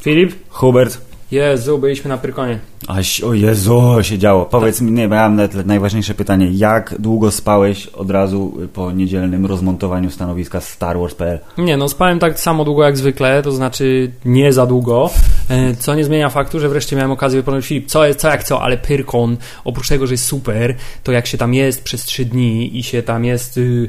Filip? Hubert. Jezu, byliśmy na Pyrkonie. Aś, o Jezu, się działo. Powiedz mi, nie, ja mam nawet najważniejsze pytanie. Jak długo spałeś od razu po niedzielnym rozmontowaniu stanowiska Star Wars.pl? Nie, no spałem tak samo długo jak zwykle, to znaczy nie za długo, e, co nie zmienia faktu, że wreszcie miałem okazję wypowiedzieć Filip, co jest, co jak co, ale Pyrkon, oprócz tego, że jest super, to jak się tam jest przez trzy dni i się tam jest, y,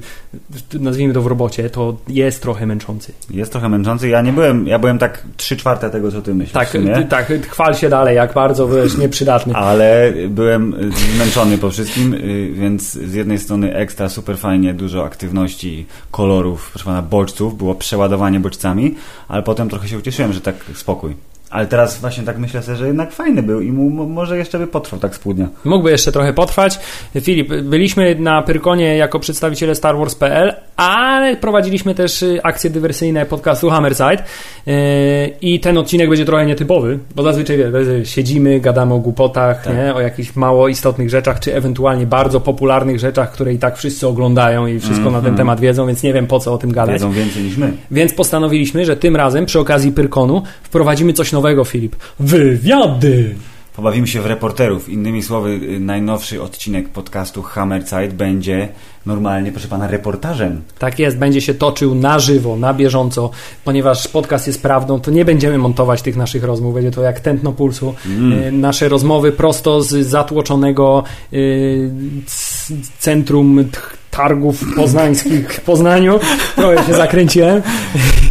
nazwijmy to w robocie, to jest trochę męczący. Jest trochę męczący. Ja nie byłem, ja byłem tak trzy czwarte tego, co ty myślisz. Tak, ty, chwal się dalej, jak bardzo byłeś nieprzydatny. Ale byłem y, zmęczony po wszystkim, y, więc z jednej strony ekstra, super fajnie, dużo aktywności, kolorów, proszę pana, bodźców, było przeładowanie bodźcami, ale potem trochę się ucieszyłem, że tak spokój. Ale teraz właśnie tak myślę sobie, że jednak fajny był i mu, mo- może jeszcze by potrwał tak z pół dnia. Mógłby jeszcze trochę potrwać. Filip, byliśmy na Pyrkonie jako przedstawiciele Star Wars.pl, ale prowadziliśmy też y, akcje dywersyjne podcastu Hammerside yy, i ten odcinek będzie trochę nietypowy, bo zazwyczaj wie, siedzimy, gadamy o głupotach, Tak. nie? o jakichś mało istotnych rzeczach, czy ewentualnie bardzo popularnych rzeczach, które i tak wszyscy oglądają i wszystko na ten temat wiedzą, więc nie wiem po co o tym gadać. Wiedzą więcej niż my. Więc postanowiliśmy, że tym razem przy okazji Pyrkonu wprowadzimy coś nowego, Filip. Wywiady! Pobawimy się w reporterów. Innymi słowy, y, najnowszy odcinek podcastu Hammerzeit będzie normalnie, proszę pana, reportażem. Tak jest, będzie się toczył na żywo, na bieżąco, ponieważ podcast jest prawdą, to nie będziemy montować tych naszych rozmów, będzie to jak tętno pulsu. Y, Nasze rozmowy prosto z zatłoczonego y, centrum targów poznańskich w Poznaniu. Trochę się zakręciłem.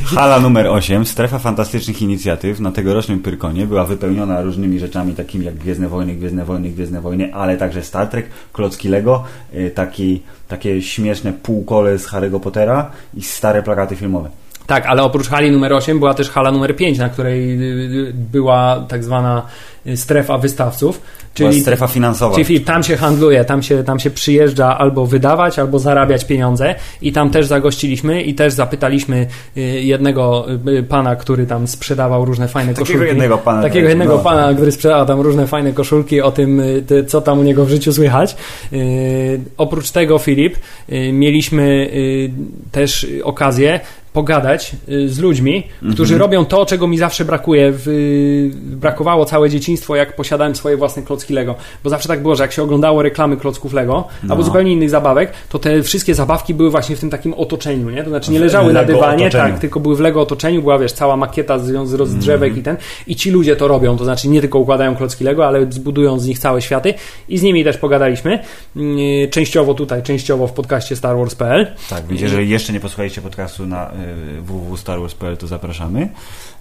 Hala numer 8, strefa fantastycznych inicjatyw na tegorocznym Pyrkonie była wypełniona różnymi rzeczami takimi jak Gwiezdne Wojny, Gwiezdne Wojny, Gwiezdne Wojny, ale także Star Trek, klocki Lego, y, taki, takie śmieszne półkole z Harry'ego Pottera i stare plakaty filmowe. Tak, ale oprócz hali numer 8 była też hala numer 5, na której y, była tak zwana y, strefa wystawców. Była Czyli strefa finansowa. Czyli Filip, tam się handluje, tam się, tam się przyjeżdża albo wydawać, albo zarabiać pieniądze i tam też zagościliśmy i też zapytaliśmy y, jednego y, pana, który tam sprzedawał różne fajne Takiego koszulki. jednego pana, Takiego tak, jednego no. pana, który sprzedał tam różne fajne koszulki o tym, y, ty- co tam u niego w życiu słychać. Y, Oprócz tego, Filip, y, mieliśmy y, też okazję pogadać y, z ludźmi, którzy Mhm. robią to, czego mi zawsze brakuje. W, brakowało całe dzieciństwo, jak posiadałem swoje własne klocki Lego. Bo zawsze tak było, że jak się oglądało reklamy klocków Lego, albo No. zupełnie innych zabawek, to te wszystkie zabawki były właśnie w tym takim otoczeniu, nie? To znaczy nie leżały na dywanie, otoczeniu. tak, tylko były w Lego otoczeniu, była wiesz, cała makieta z, z Mhm. rozdrzewek i ten. I ci ludzie to robią, to znaczy nie tylko układają klocki Lego, ale zbudują z nich całe światy. I z nimi też pogadaliśmy. Yy, Częściowo tutaj, częściowo w podcaście Star Wars.pl. Tak, więc jeżeli jeszcze nie posłuchaliście podcastu na y, www.starwars.pl to zapraszamy.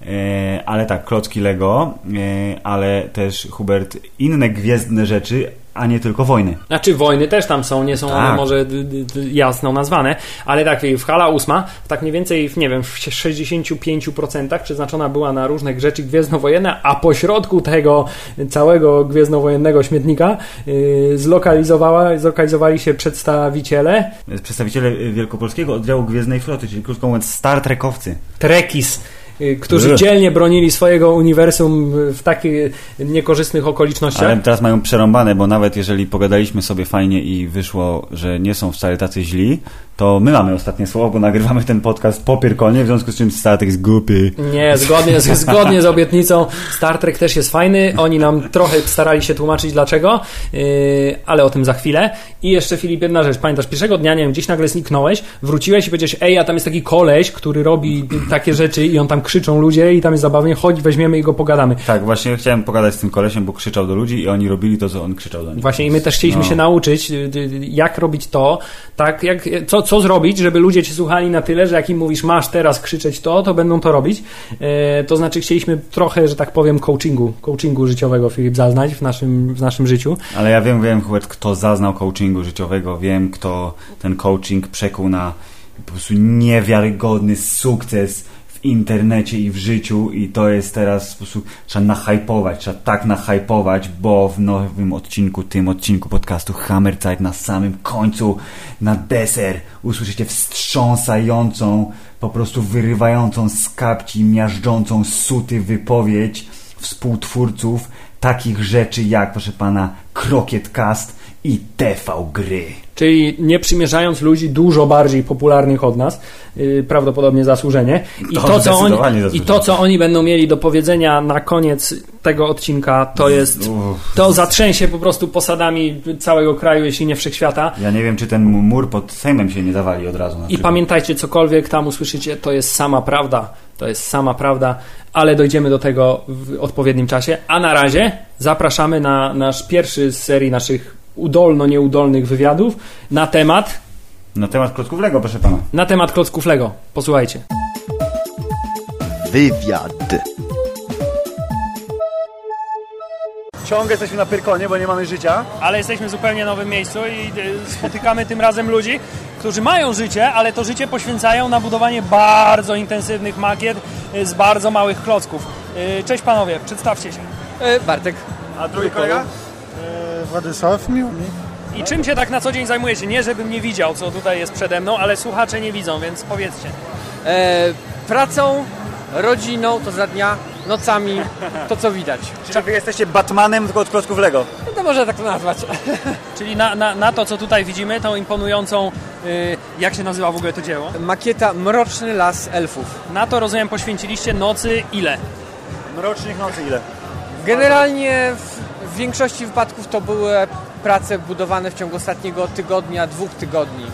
E, ale tak, klocki Lego, e, ale też Hubert, inne gwiezdne rzeczy, a nie tylko wojny. Znaczy wojny też tam są, nie są one Tak. może d, d, jasno nazwane, ale tak, w hala ósma, tak mniej więcej, w, nie wiem, w 65% przeznaczona była na różne rzeczy gwiezdnowojenne, a pośrodku tego całego gwiezdnowojennego śmietnika yy, zlokalizowała, zlokalizowali się przedstawiciele Przedstawiciele Wielkopolskiego Oddziału Gwiezdnej Floty, czyli krótko mówiąc Star Trekowcy. Trekis, którzy Ugh. dzielnie bronili swojego uniwersum w takich niekorzystnych okolicznościach. Ale teraz mają przerąbane, bo nawet jeżeli pogadaliśmy sobie fajnie i wyszło, że nie są wcale tacy źli, to my mamy ostatnie słowo, bo nagrywamy ten podcast po Pyrkonie, w związku z czym Star Trek jest głupi. Nie, zgodnie, z- zgodnie z obietnicą Star Trek też jest fajny. Oni nam trochę starali się tłumaczyć dlaczego, yy, ale o tym za chwilę. I jeszcze Filip, jedna rzecz. Pamiętasz, pierwszego dnia, nie wiem, gdzieś nagle zniknąłeś, wróciłeś i powiedziałeś, ej, a tam jest taki koleś, który robi takie rzeczy i on tam krzyczą ludzie i tam jest zabawnie, chodź, weźmiemy i go pogadamy. Tak, właśnie chciałem pogadać z tym kolesiem, bo krzyczał do ludzi i oni robili to, co on krzyczał do nich. Właśnie i my też chcieliśmy No. się nauczyć, y, y, jak robić to, tak, jak, co, co zrobić, żeby ludzie cię słuchali na tyle, że jak im mówisz, masz teraz krzyczeć to, to będą to robić. E, to znaczy chcieliśmy trochę, że tak powiem, coachingu, coachingu życiowego, Filip, zaznać w naszym, w naszym życiu. Ale ja wiem, wiem, Hubert, kto zaznał coachingu życiowego, wiem, kto ten coaching przekuł na po prostu niewiarygodny sukces w internecie i w życiu i to jest teraz po prostu, trzeba nahypować, trzeba tak nahypować, bo w nowym odcinku, tym odcinku podcastu Hammerzeit na samym końcu, na deser usłyszycie wstrząsającą, po prostu wyrywającą z kapci, miażdżącą suty wypowiedź współtwórców takich rzeczy jak, proszę pana, Crockett Cast i TV gry. Czyli nie przymierzając ludzi dużo bardziej popularnych od nas, yy, prawdopodobnie zasłużenie. I To to, co oni, zdecydowanie I zasłużenie. to, co oni będą mieli do powiedzenia na koniec tego odcinka, to jest. Uff. To zatrzęsie po prostu posadami całego kraju, jeśli nie wszechświata. Ja nie wiem, czy ten mur pod Sejmem się nie zawali od razu. I pamiętajcie, cokolwiek tam usłyszycie, to jest sama prawda. To jest sama prawda, ale dojdziemy do tego w odpowiednim czasie. A na razie zapraszamy na nasz pierwszy z serii naszych udolno-nieudolnych wywiadów na temat, Na temat klocków Lego, proszę pana. na temat klocków Lego. Posłuchajcie. Wywiad. Ciągle jesteśmy na Pyrkonie, bo nie mamy życia. Ale jesteśmy w zupełnie nowym miejscu i y, spotykamy tym razem ludzi, którzy mają życie, ale to życie poświęcają na budowanie bardzo intensywnych makiet y, z bardzo małych klocków. Y, Cześć panowie, przedstawcie się. Bartek. A drugi kolega? Władysław, miło mi. I czym się tak na co dzień zajmujecie? Nie, żebym nie widział, co tutaj jest przede mną, ale słuchacze nie widzą, więc powiedzcie. E, pracą, rodziną, to za dnia, nocami, to co widać. Czyli wy jesteście Batmanem tylko od klocków Lego. No to można tak to nazwać. Czyli na, na, na to, co tutaj widzimy, tą imponującą, y, jak się nazywa w ogóle to dzieło? Makieta Mroczny Las Elfów. Na to, rozumiem, poświęciliście nocy ile? Mrocznych nocy ile? Generalnie w większości wypadków to były prace budowane w ciągu ostatniego tygodnia, dwóch tygodni.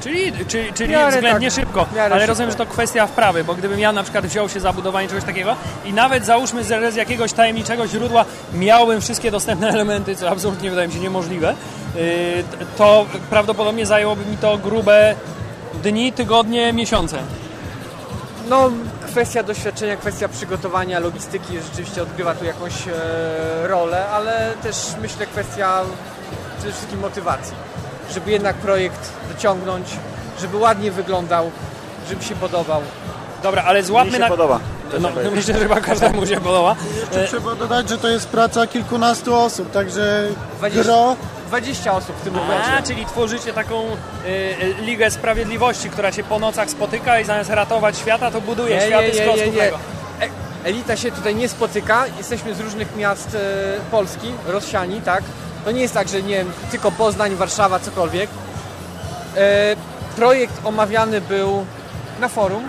Czyli, czyli, czyli miarę względnie tak, szybko, ale szybko. rozumiem, że to kwestia wprawy, bo gdybym ja na przykład wziął się za budowanie czegoś takiego i nawet załóżmy, że z jakiegoś tajemniczego źródła miałbym wszystkie dostępne elementy, co absolutnie wydaje mi się niemożliwe, t- to prawdopodobnie zajęłoby mi to grube dni, tygodnie, miesiące. No, kwestia doświadczenia, kwestia przygotowania, logistyki rzeczywiście odgrywa tu jakąś e, rolę, ale też myślę kwestia przede wszystkim motywacji. Żeby jednak projekt dociągnąć, żeby ładnie wyglądał, żeby się podobał. Dobra, ale złapmy się na... podoba. No, myślę, że chyba każdemu się podoba. E, Trzeba dodać, że to jest praca kilkunastu osób, także 20, gro 20 osób w tym momencie. A, czyli tworzycie taką y, y, Ligę Sprawiedliwości, która się po nocach spotyka i zamiast ratować świata, to buduje Nie, światy nie, z nie, nie, nie. Elita się tutaj nie spotyka, jesteśmy z różnych miast e, Polski, rozsiani, tak? To nie jest tak, że nie wiem, tylko Poznań, Warszawa, cokolwiek. E, projekt omawiany był na forum.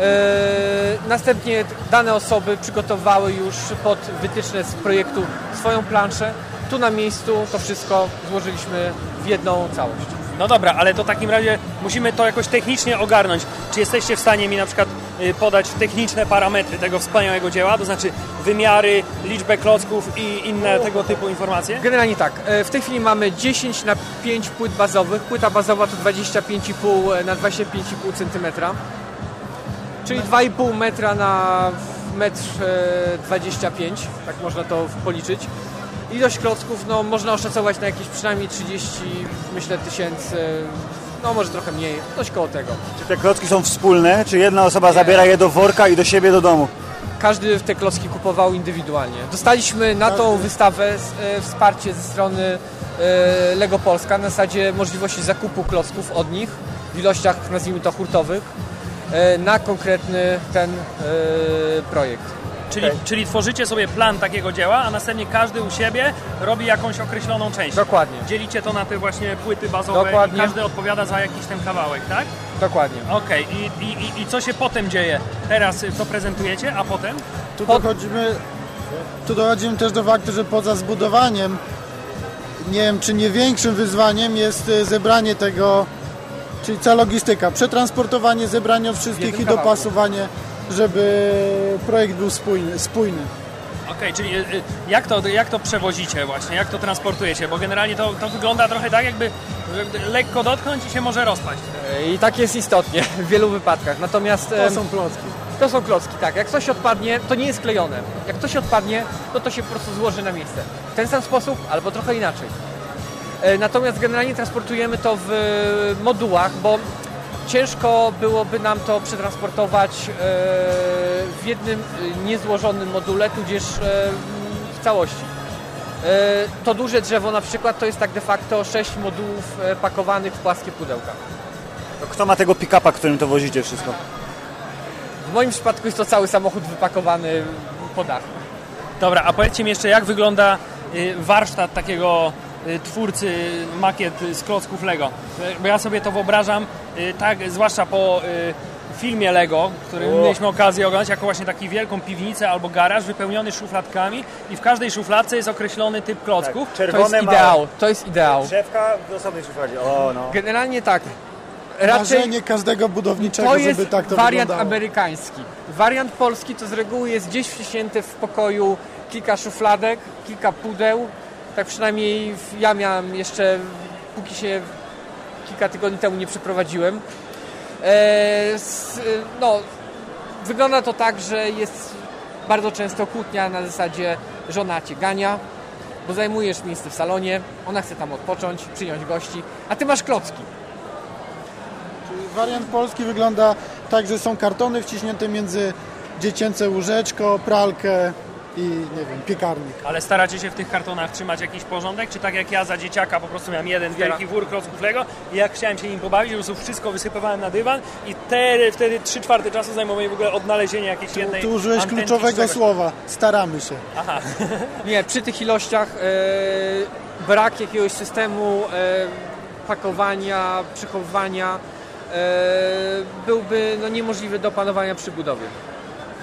E, następnie dane osoby przygotowały już pod wytyczne z projektu swoją planszę. Tu na miejscu to wszystko złożyliśmy w jedną całość. No dobra, ale to w takim razie musimy to jakoś technicznie ogarnąć. Czy jesteście w stanie mi na przykład y, podać techniczne parametry tego wspaniałego dzieła, to znaczy wymiary, liczbę klocków i inne tego typu informacje? Generalnie tak. E, W tej chwili mamy 10 na 5 płyt bazowych. Płyta bazowa to 25,5 na 25,5 cm. Czyli 2,5 metra na metr e, 25, tak można to policzyć. Ilość klocków no, można oszacować na jakieś przynajmniej 30, myślę, tysięcy, no może trochę mniej, coś koło tego. Czy te klocki są wspólne, czy jedna osoba zabiera je do worka i do siebie do domu? Każdy te klocki kupował indywidualnie. Dostaliśmy na tą wystawę e, wsparcie ze strony e, Lego Polska na zasadzie możliwości zakupu klocków od nich w ilościach, nazwijmy to, hurtowych e, na konkretny ten e, projekt. Czyli, czyli tworzycie sobie plan takiego dzieła, a następnie każdy u siebie robi jakąś określoną część. Dokładnie, Dzielicie to na te właśnie płyty bazowe Dokładnie. i każdy odpowiada za jakiś ten kawałek, tak? dokładnie. Okej, I, i, i, i co się potem dzieje? Teraz to prezentujecie, a potem? Tu dochodzimy, tu dochodzimy też do faktu, że poza zbudowaniem, nie wiem czy nie większym wyzwaniem jest e, zebranie tego, czyli cała logistyka, przetransportowanie, zebranie od wszystkich i dopasowanie, żeby projekt był spójny. spójny. Okej, czyli y, y, jak to, jak to przewozicie właśnie, jak to transportujecie? Bo generalnie to, to wygląda trochę tak, jakby lekko dotknąć i się może rozpaść. E, I tak jest istotnie w wielu wypadkach. Natomiast To są klocki. To są klocki, tak. Jak coś odpadnie, to nie jest klejone. Jak coś odpadnie, to to się po prostu złoży na miejsce. W ten sam sposób, albo trochę inaczej. E, Natomiast generalnie transportujemy to w e, modułach, bo ciężko byłoby nam to przetransportować e, w jednym niezłożonym module, tudzież w całości. To duże drzewo na przykład to jest tak de facto 6 modułów pakowanych w płaskie pudełka. To kto ma tego pick-upa, którym to wozicie wszystko? W moim przypadku jest to cały samochód wypakowany po dachu. Dobra, a powiedzcie mi jeszcze, jak wygląda y, warsztat takiego twórcy makiet z klocków Lego. Y, Bo ja sobie to wyobrażam, y, tak, zwłaszcza po y, filmie Lego, który mieliśmy okazję oglądać, jako właśnie taką wielką piwnicę albo garaż wypełniony szufladkami i w każdej szufladce jest określony typ klocków. To jest Czerwone ideał, to jest ideał. Drzewka w osobnej szufladzie. O, no. Generalnie tak. Raczej Marzenie każdego budowniczego, to jest żeby tak to wariant wyglądało. amerykański. Wariant polski to z reguły jest gdzieś wciśnięte w pokoju kilka szufladek, kilka pudeł. Tak przynajmniej ja miałem jeszcze, póki się kilka tygodni temu nie przeprowadziłem. E, s, no, wygląda to tak, że jest bardzo często kłótnia na zasadzie żona cię gania, bo zajmujesz miejsce w salonie, ona chce tam odpocząć, przyjąć gości, a ty masz klocki. Wariant polski wygląda tak, że są kartony wciśnięte między dziecięce łóżeczko, pralkę i nie wiem, piekarnik. Ale staracie się w tych kartonach trzymać jakiś porządek? Czy tak jak ja za dzieciaka po prostu miałem jeden wielki wór klocków Lego i jak chciałem się nim pobawić, po prostu wszystko wysypywałem na dywan i te, wtedy trzy czwarte czasu zajmowało mi w ogóle odnalezienie jakiejś jednej Tu użyłeś kluczowego słowa. Staramy się. Nie, przy tych ilościach e, brak jakiegoś systemu e, pakowania, przechowywania e, byłby no, niemożliwy do opanowania przy budowie.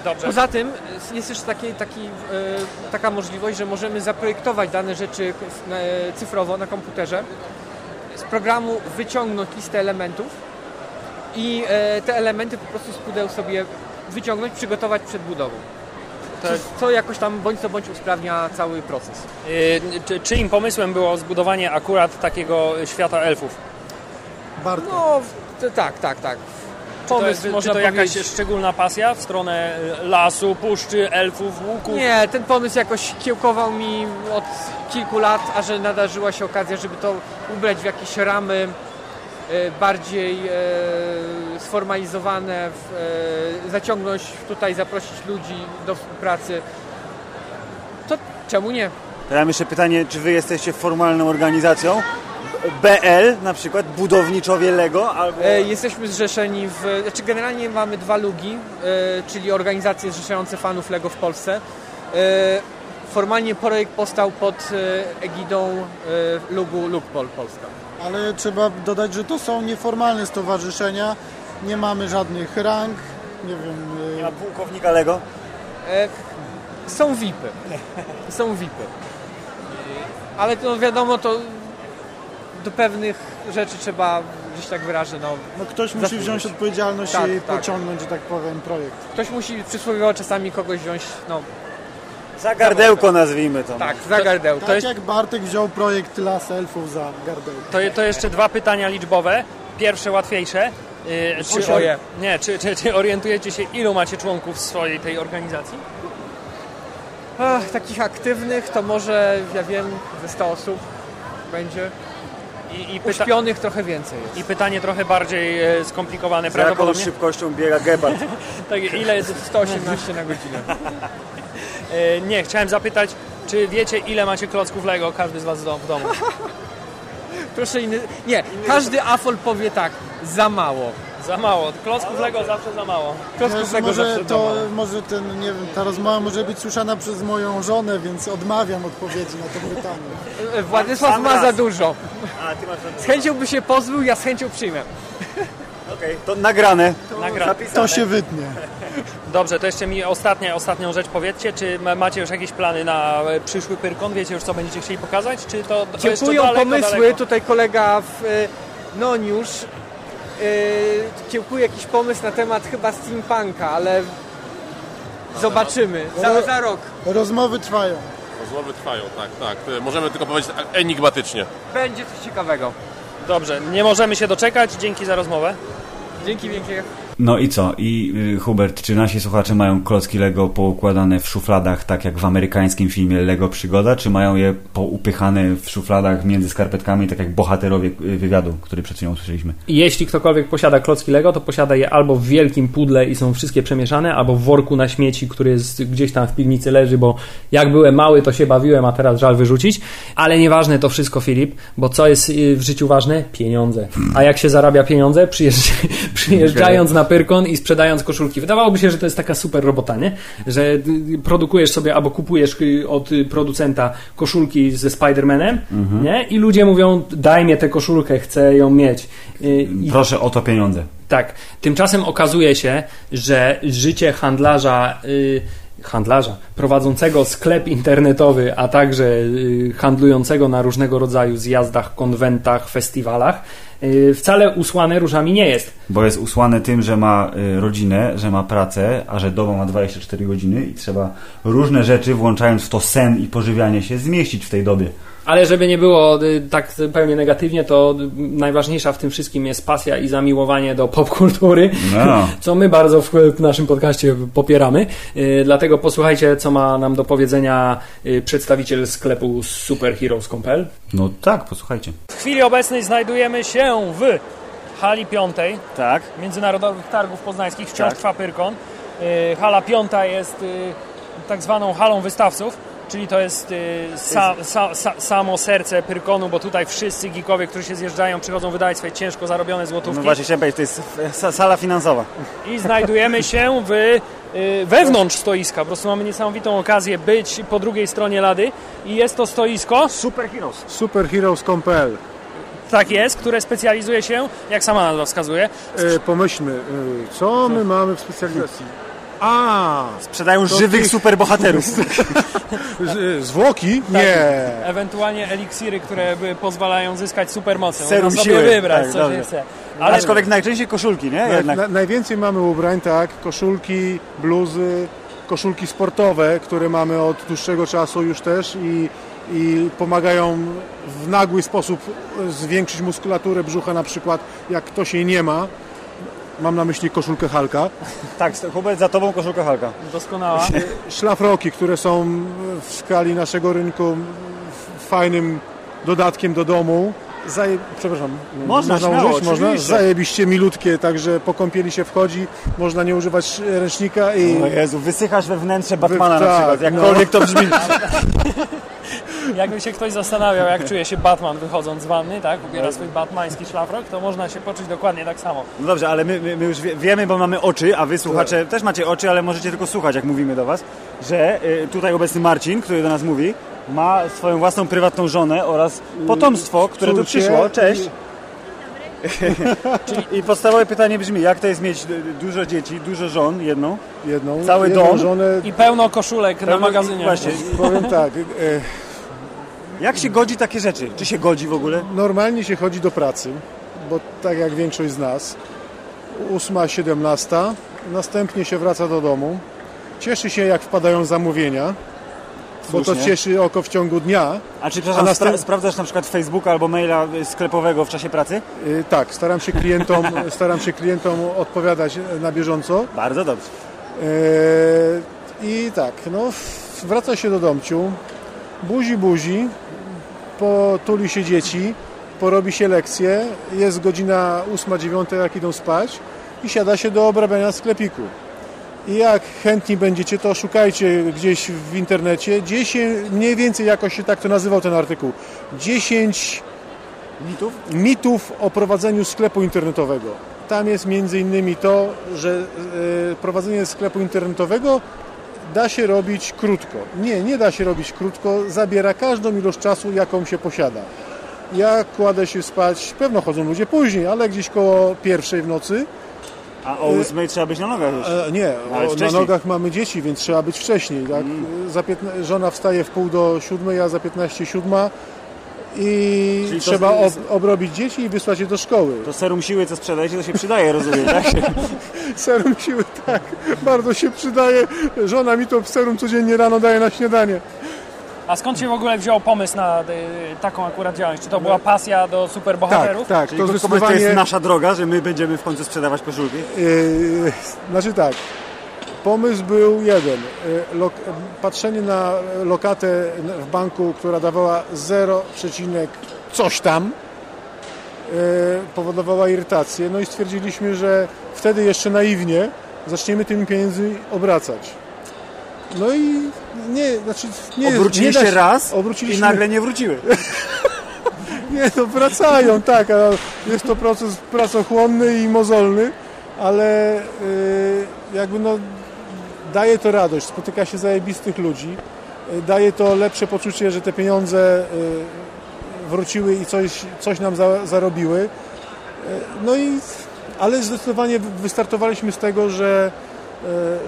Dobrze. Poza tym e, jest jeszcze taki, taki, e, taka możliwość, że możemy zaprojektować dane rzeczy e, cyfrowo na komputerze, z programu wyciągnąć listę elementów i te elementy po prostu z pudeł sobie wyciągnąć, przygotować przed budową. Co, co jakoś tam bądź co bądź usprawnia cały proces. Y, Czy, czyim pomysłem było zbudowanie akurat takiego świata elfów? Bartek. No, to, tak, tak, tak. To Pomysł, jest, czy można to jakaś szczególna pasja w stronę y, lasu, puszczy, elfów, łuków? Nie, ten pomysł jakoś kiełkował mi od kilku lat, a że nadarzyła się okazja, żeby to ubrać w jakieś ramy e, bardziej e, sformalizowane, w, e, zaciągnąć tutaj, zaprosić ludzi do współpracy, to czemu nie? Ja mam jeszcze pytanie, czy wy jesteście formalną organizacją? BL na przykład, budowniczowie Lego, albo... E, Jesteśmy zrzeszeni w. Znaczy generalnie mamy dwa lugi, e, czyli organizacje zrzeszające fanów Lego w Polsce. E, Formalnie projekt powstał pod e, egidą e, lugu Lugpol Polska. Ale trzeba dodać, że to są nieformalne stowarzyszenia. Nie mamy żadnych rang. Nie wiem. Nie ma pułkownika Lego? E, Są VIPy. Są VIPy. Ale to wiadomo, to do pewnych rzeczy trzeba, gdzieś tak wyrażę, no, No ktoś musi wziąć odpowiedzialność Tak, i tak. pociągnąć, że tak powiem, projekt. ktoś musi przysłowiowo czasami kogoś wziąć, no Za gardełko nazwijmy to. tak, za gardeł. Tak To jest jak Bartek wziął projekt Las Elfów za gardełkę. To, to jeszcze dwa pytania liczbowe. Pierwsze łatwiejsze. Y, Czy, Osioje. nie, czy, czy, czy orientujecie się, ilu macie członków w swojej tej organizacji? Ach, takich aktywnych to może, ja wiem, ze 100 osób będzie. I, i, pyta, Uśpionych trochę więcej jest. I pytanie trochę bardziej e, skomplikowane Z jaką szybkością biega gepard? Tak, ile jest, 118 na godzinę. e, nie, chciałem zapytać, czy wiecie ile macie klocków Lego każdy z was w dom- w domu? Proszę inny... Nie, każdy afol powie tak, za mało. Za mało. Klocków Lego zawsze za mało. Klocków Lego może, zawsze za to, mało. może ten, nie wiem, ta rozmowa może być słyszana przez moją żonę, więc odmawiam odpowiedzi na to pytanie. E, Władysław ma za dużo. A, ty masz Z chęcią by się pozbył, ja z chęcią przyjmę. Okej, to nagrane. Nagra. Zapisane. To się wytnie. Dobrze, to jeszcze mi ostatnia, ostatnią rzecz powiedzcie, czy ma- macie już jakieś plany na e, przyszły Pyrkon? Wiecie już co będziecie chcieli pokazać? Czy to, to daleko, pomysły, daleko? tutaj kolega w e, Noniusz kiełkuje jakiś pomysł na temat chyba steampunka, ale zobaczymy. Za, za rok. Rozmowy trwają. Rozmowy trwają, tak, tak. To Możemy tylko powiedzieć enigmatycznie. Będzie coś ciekawego. Dobrze, nie możemy się doczekać. Dzięki za rozmowę. Dzięki wielkie. No i co? I y, Hubert, czy nasi słuchacze mają klocki Lego poukładane w szufladach, tak jak w amerykańskim filmie Lego Przygoda, czy mają je poupychane w szufladach między skarpetkami, tak jak bohaterowie y, wywiadu, który przed chwilą usłyszeliśmy? Jeśli ktokolwiek posiada klocki Lego, to posiada je albo w wielkim pudle i są wszystkie przemieszane, albo w worku na śmieci, który jest gdzieś tam w piwnicy leży, bo jak byłem mały, to się bawiłem, a teraz żal wyrzucić. Ale nieważne to wszystko, Filip, bo co jest y, w życiu ważne? Pieniądze. A jak się zarabia pieniądze? Przyjeżdż... Przyjeżdżając na na Pyrkon i sprzedając koszulki. Wydawałoby się, że to jest taka super robota, nie? Że produkujesz sobie albo kupujesz y, od producenta koszulki ze Spider-Manem, nie? I ludzie mówią, daj mnie tę koszulkę, chcę ją mieć. Y, I Proszę o to pieniądze. tak. Tymczasem okazuje się, że życie handlarza, y, handlarza prowadzącego sklep internetowy, a także handlującego na różnego rodzaju zjazdach, konwentach, festiwalach, wcale usłane różami nie jest. Bo jest usłany tym, że ma y, rodzinę, że ma pracę, a że doba ma 24 godziny i trzeba różne rzeczy, włączając w to sen i pożywianie się, zmieścić w tej dobie. Ale żeby nie było y, tak zupełnie negatywnie, to najważniejsza w tym wszystkim jest pasja i zamiłowanie do popkultury, No. co my bardzo w, naszym podcaście popieramy. Y, Dlatego posłuchajcie, co ma nam do powiedzenia y, przedstawiciel sklepu superheroes.pl. No tak, posłuchajcie. W chwili obecnej znajdujemy się w hali piątej Tak. Międzynarodowych Targów Poznańskich, wciąż Tak. trwa Pyrkon. Hala piąta jest tak zwaną halą wystawców, czyli to jest y, sa, sa, sa, samo serce Pyrkonu, bo tutaj wszyscy geekowie, którzy się zjeżdżają, przychodzą wydać swoje ciężko zarobione złotówki. No właśnie chciałem powiedzieć, to jest sa- sala finansowa. I znajdujemy się w, y, wewnątrz stoiska. Po prostu mamy niesamowitą okazję być po drugiej stronie lady i jest to stoisko, Super Heroes. Superheroes.pl tak jest, które specjalizuje się, jak sama nazwa wskazuje, e, Pomyślmy, e, co my mamy w specjalizacji? A, Sprzedają To żywych tych- superbohaterów. zwłoki? Nie. ewentualnie eliksiry, które by pozwalają zyskać supermoce. Serum Można sobie siły. wybrać, Tak, co dobrze. się chce. Ale Aczkolwiek najczęściej koszulki, nie? Na, na, najwięcej mamy ubrań, tak, koszulki, bluzy, koszulki sportowe, które mamy od dłuższego czasu już też i, i pomagają w nagły sposób zwiększyć muskulaturę brzucha na przykład, jak ktoś jej nie ma. Mam na myśli koszulkę Halka. Tak, Hubert, za tobą koszulka Halka. doskonała. Szlafroki, które są w skali naszego rynku fajnym dodatkiem do domu. Zaje... Przepraszam, Można, śmiało, użyć? Można? oczywiście. Zajebiście milutkie, także po kąpieli się wchodzi, można nie używać ręcznika i O Jezu, wysychasz we wnętrze Batmana na tak, przykład, no. jakkolwiek to brzmi. Jakby się ktoś zastanawiał, jak czuje się Batman wychodząc z wanny, tak? Ubiera swój batmański szlafrok, to można się poczuć dokładnie tak samo. No dobrze, ale my, my, my już wie, wiemy, bo mamy oczy, a wy słuchacze też macie oczy, ale możecie tylko słuchać, jak mówimy do was, że y, tutaj obecny Marcin, który do nas mówi, ma swoją własną prywatną żonę oraz potomstwo, które tu przyszło. Cześć. i- podstawowe pytanie brzmi, jak to jest mieć dużo dzieci, dużo żon, jedną? jedną, Cały jedną dom? żonę. I pełno koszulek na Pełno- magazynie. Właśnie. Powiem tak, e, Jak się godzi takie rzeczy? Czy się godzi w ogóle? normalnie się chodzi do pracy, bo tak jak większość z nas, 8-17, następnie się wraca do domu, cieszy się jak wpadają zamówienia, bo to Słusznie. cieszy oko w ciągu dnia. A czy przepraszam, A spra- następ- sprawdzasz na przykład Facebooka albo maila y, sklepowego w czasie pracy? Y, Tak, staram się klientom, staram się klientom odpowiadać na bieżąco. Bardzo dobrze. E, I tak, no, wraca się do domciu, buzi, buzi, potuli się dzieci, porobi się lekcje, jest godzina 8-9, jak idą spać i siada się do obrabiania sklepiku. I jak chętni będziecie, to szukajcie gdzieś w internecie. 10, mniej więcej jakoś się tak to nazywał ten artykuł. 10 Mitów? mitów o prowadzeniu sklepu internetowego. Tam jest między innymi to, że e, prowadzenie sklepu internetowego da się robić krótko. Nie, nie da się robić krótko, zabiera każdą ilość czasu, jaką się posiada. Ja kładę się spać, pewno chodzą ludzie później, ale gdzieś koło pierwszej w nocy. A o ósmej trzeba być na nogach już. E, nie, o, na nogach mamy dzieci, więc trzeba być wcześniej. Tak? Piętna- żona wstaje w pół do siódmej, ja za 15 siódma i Czyli to trzeba ob, jest- obrobić dzieci i wysłać je do szkoły. To serum siły, co sprzedajecie, to się przydaje, rozumiem, tak? Serum siły, tak. Bardzo się przydaje. Żona mi to serum codziennie rano daje na śniadanie. A skąd się w ogóle wziął pomysł na y, taką akurat działalność? Czy to była pasja do superbohaterów? Tak, tak. Czyli To mówiąc, to zdecydowanie... jest nasza droga, że my będziemy w końcu sprzedawać koszulki. Yy, znaczy tak. Pomysł był jeden. Yy, Lok, patrzenie na lokatę w banku, która dawała 0, coś tam, yy, powodowała irytację. No i stwierdziliśmy, że wtedy jeszcze naiwnie zaczniemy tymi pieniędzmi obracać. No i nie, znaczy nie, nie Obróciliście da się- raz obróciliśmy i nagle nie wróciły. Nie, no wracają, tak, a jest to proces pracochłonny i mozolny, ale y, jakby no daje to radość, spotyka się zajebistych ludzi, y, daje to lepsze poczucie, że te pieniądze y, wróciły i coś, coś nam za, zarobiły. Y, No i, ale zdecydowanie wystartowaliśmy z tego, że,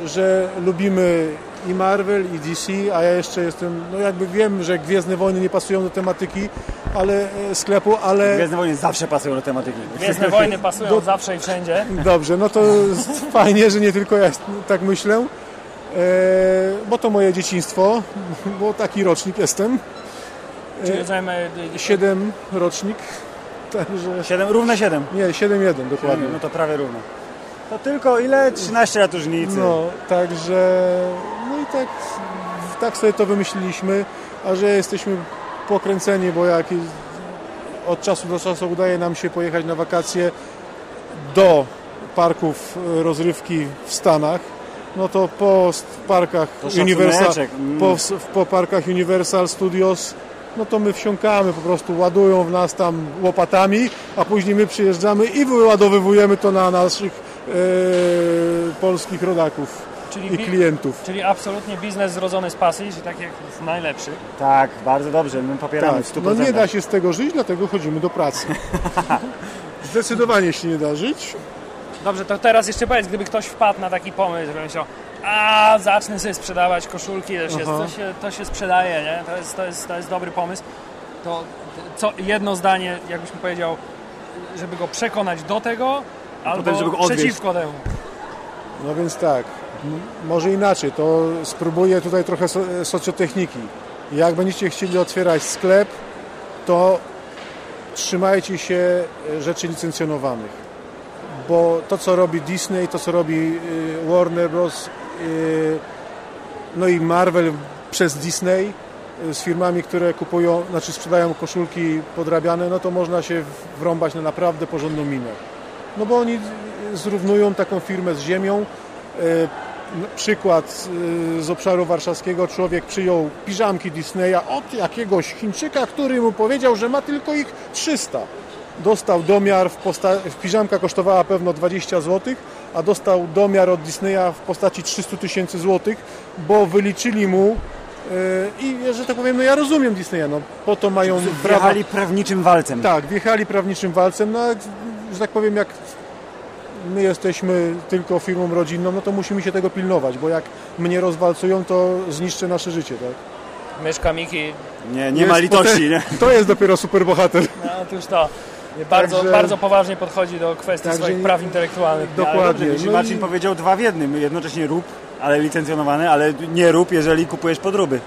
y, że lubimy i Marvel, i DC, a ja jeszcze jestem, no jakby wiem, że Gwiezdne Wojny nie pasują do tematyki ale, e, sklepu, ale... Gwiezdne Wojny zawsze pasują do tematyki. Gwiezdne wojny pasują zawsze i wszędzie. Dobrze, no to fajnie, że nie tylko ja tak myślę, e, bo to moje dzieciństwo, bo taki rocznik jestem. Zajmę... 7 rocznik, także... 7, równe 7. Nie, 7-1 dokładnie. No to prawie równo. To tylko ile? 13 lat różnicy. No, także... Tak, tak sobie to wymyśliliśmy, a że jesteśmy pokręceni, bo jak od czasu do czasu udaje nam się pojechać na wakacje do parków rozrywki w Stanach, no to po parkach To Universal, mm. po, po parkach Universal Studios, no to my wsiąkamy, po prostu ładują w nas tam łopatami, a później my przyjeżdżamy i wyładowywujemy to na naszych e, polskich rodaków Czyli i klientów. Czyli absolutnie biznes zrodzony z pasji, że tak jak jest najlepszy. Tak, bardzo dobrze, my popieramy Tak, w 100%. no nie da się z tego żyć, dlatego chodzimy do pracy. Zdecydowanie się nie da żyć. Dobrze, to teraz jeszcze powiedz, gdyby ktoś wpadł na taki pomysł, że myślał, a zacznę sobie sprzedawać koszulki, to się, to się, to się sprzedaje, nie? To jest, to, jest, to jest dobry pomysł. To co, jedno zdanie, jakbyś mi powiedział, żeby go przekonać do tego, albo potem, żeby go odwieźć. przeciwko temu. No więc tak, może inaczej, to spróbuję tutaj trochę so, socjotechniki. Jak będziecie chcieli otwierać sklep, to trzymajcie się e, rzeczy licencjonowanych. Bo to, co robi Disney, to, co robi y, Warner Bros., y, no i Marvel przez Disney z firmami, które kupują, znaczy sprzedają koszulki podrabiane, no to można się wrąbać na naprawdę porządną minę. No bo oni zrównują taką firmę z ziemią. Przykład y, z obszaru warszawskiego. Człowiek przyjął piżamki Disneya od jakiegoś Chińczyka, który mu powiedział, że ma tylko ich 300. Dostał domiar, w posta- piżamka kosztowała pewno 20 zł, a dostał domiar od Disneya w postaci 300 tysięcy złotych, bo wyliczyli mu y, i że tak powiem, no ja rozumiem Disneya, no po to mają prawa Wjechali prawniczym walcem. tak, wjechali prawniczym walcem, no że tak powiem, jak my jesteśmy tylko firmą rodzinną, no to musimy się tego pilnować, bo jak mnie rozwalcują, to zniszczy nasze życie, tak? Myszka Miki, Nie, nie Jest ma litości, nie? To jest dopiero superbohater. no otóż to. Bardzo, Także- bardzo poważnie podchodzi do kwestii Także swoich praw intelektualnych. Dokładnie. Jeśli No Marcin i- powiedział dwa w jednym, jednocześnie rób, ale licencjonowany, ale nie rób, jeżeli kupujesz podróby.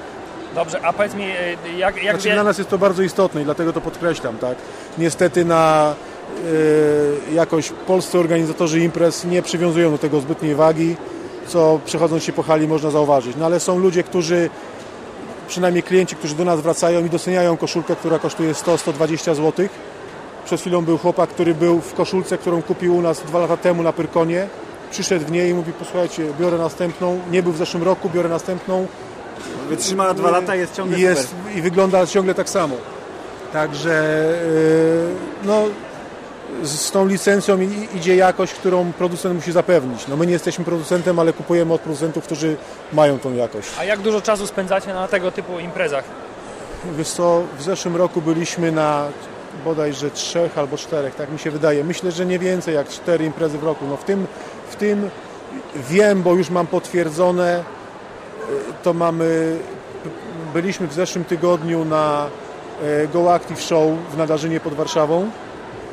Dobrze, a powiedz mi, y, jak, jak Znaczy wie... dla nas jest to bardzo istotne i dlatego to podkreślam, tak? Niestety na y, jakoś polscy organizatorzy imprez nie przywiązują do tego zbytniej wagi, co przechodząc się po hali można zauważyć. No ale są ludzie, którzy przynajmniej klienci, którzy do nas wracają i doceniają koszulkę, która kosztuje 100-120 zł. Przed chwilą był chłopak, który był w koszulce, którą kupił u nas dwa lata temu na Pyrkonie. Przyszedł w niej i mówi, posłuchajcie, biorę następną. Nie był w zeszłym roku, biorę następną. Wytrzymała dwa lata i jest ciągle I, jest, super. I wygląda ciągle tak samo. Także yy, no, z tą licencją idzie jakość, którą producent musi zapewnić. No my nie jesteśmy producentem, ale kupujemy od producentów, którzy mają tą jakość. A jak dużo czasu spędzacie na tego typu imprezach? Wiesz co, w zeszłym roku byliśmy na bodajże trzech albo czterech, tak mi się wydaje. Myślę, że nie więcej jak cztery imprezy w roku. No w tym, w tym wiem, bo już mam potwierdzone, y, to mamy, byliśmy w zeszłym tygodniu na e, Go Active Show w Nadarzynie pod Warszawą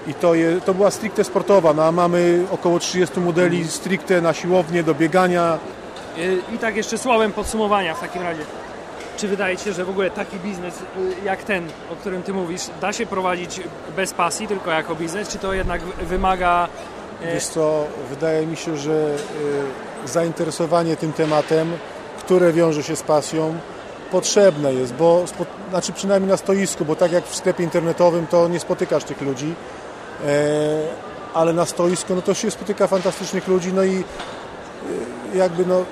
i to, je, to była stricte sportowa, no a mamy około 30 modeli stricte na siłownię, do biegania, Y, I tak jeszcze słowem podsumowania w takim razie. Czy wydaje Ci się, że w ogóle taki biznes y, jak ten, o którym Ty mówisz, da się prowadzić bez pasji, tylko jako biznes, czy to jednak wymaga... y, Wiesz co, wydaje mi się, że zainteresowanie tym tematem, które wiąże się z pasją, potrzebne jest, bo znaczy przynajmniej na stoisku, bo tak jak w sklepie internetowym, to nie spotykasz tych ludzi, ale na stoisku no to się spotyka fantastycznych ludzi, no i y, jakby no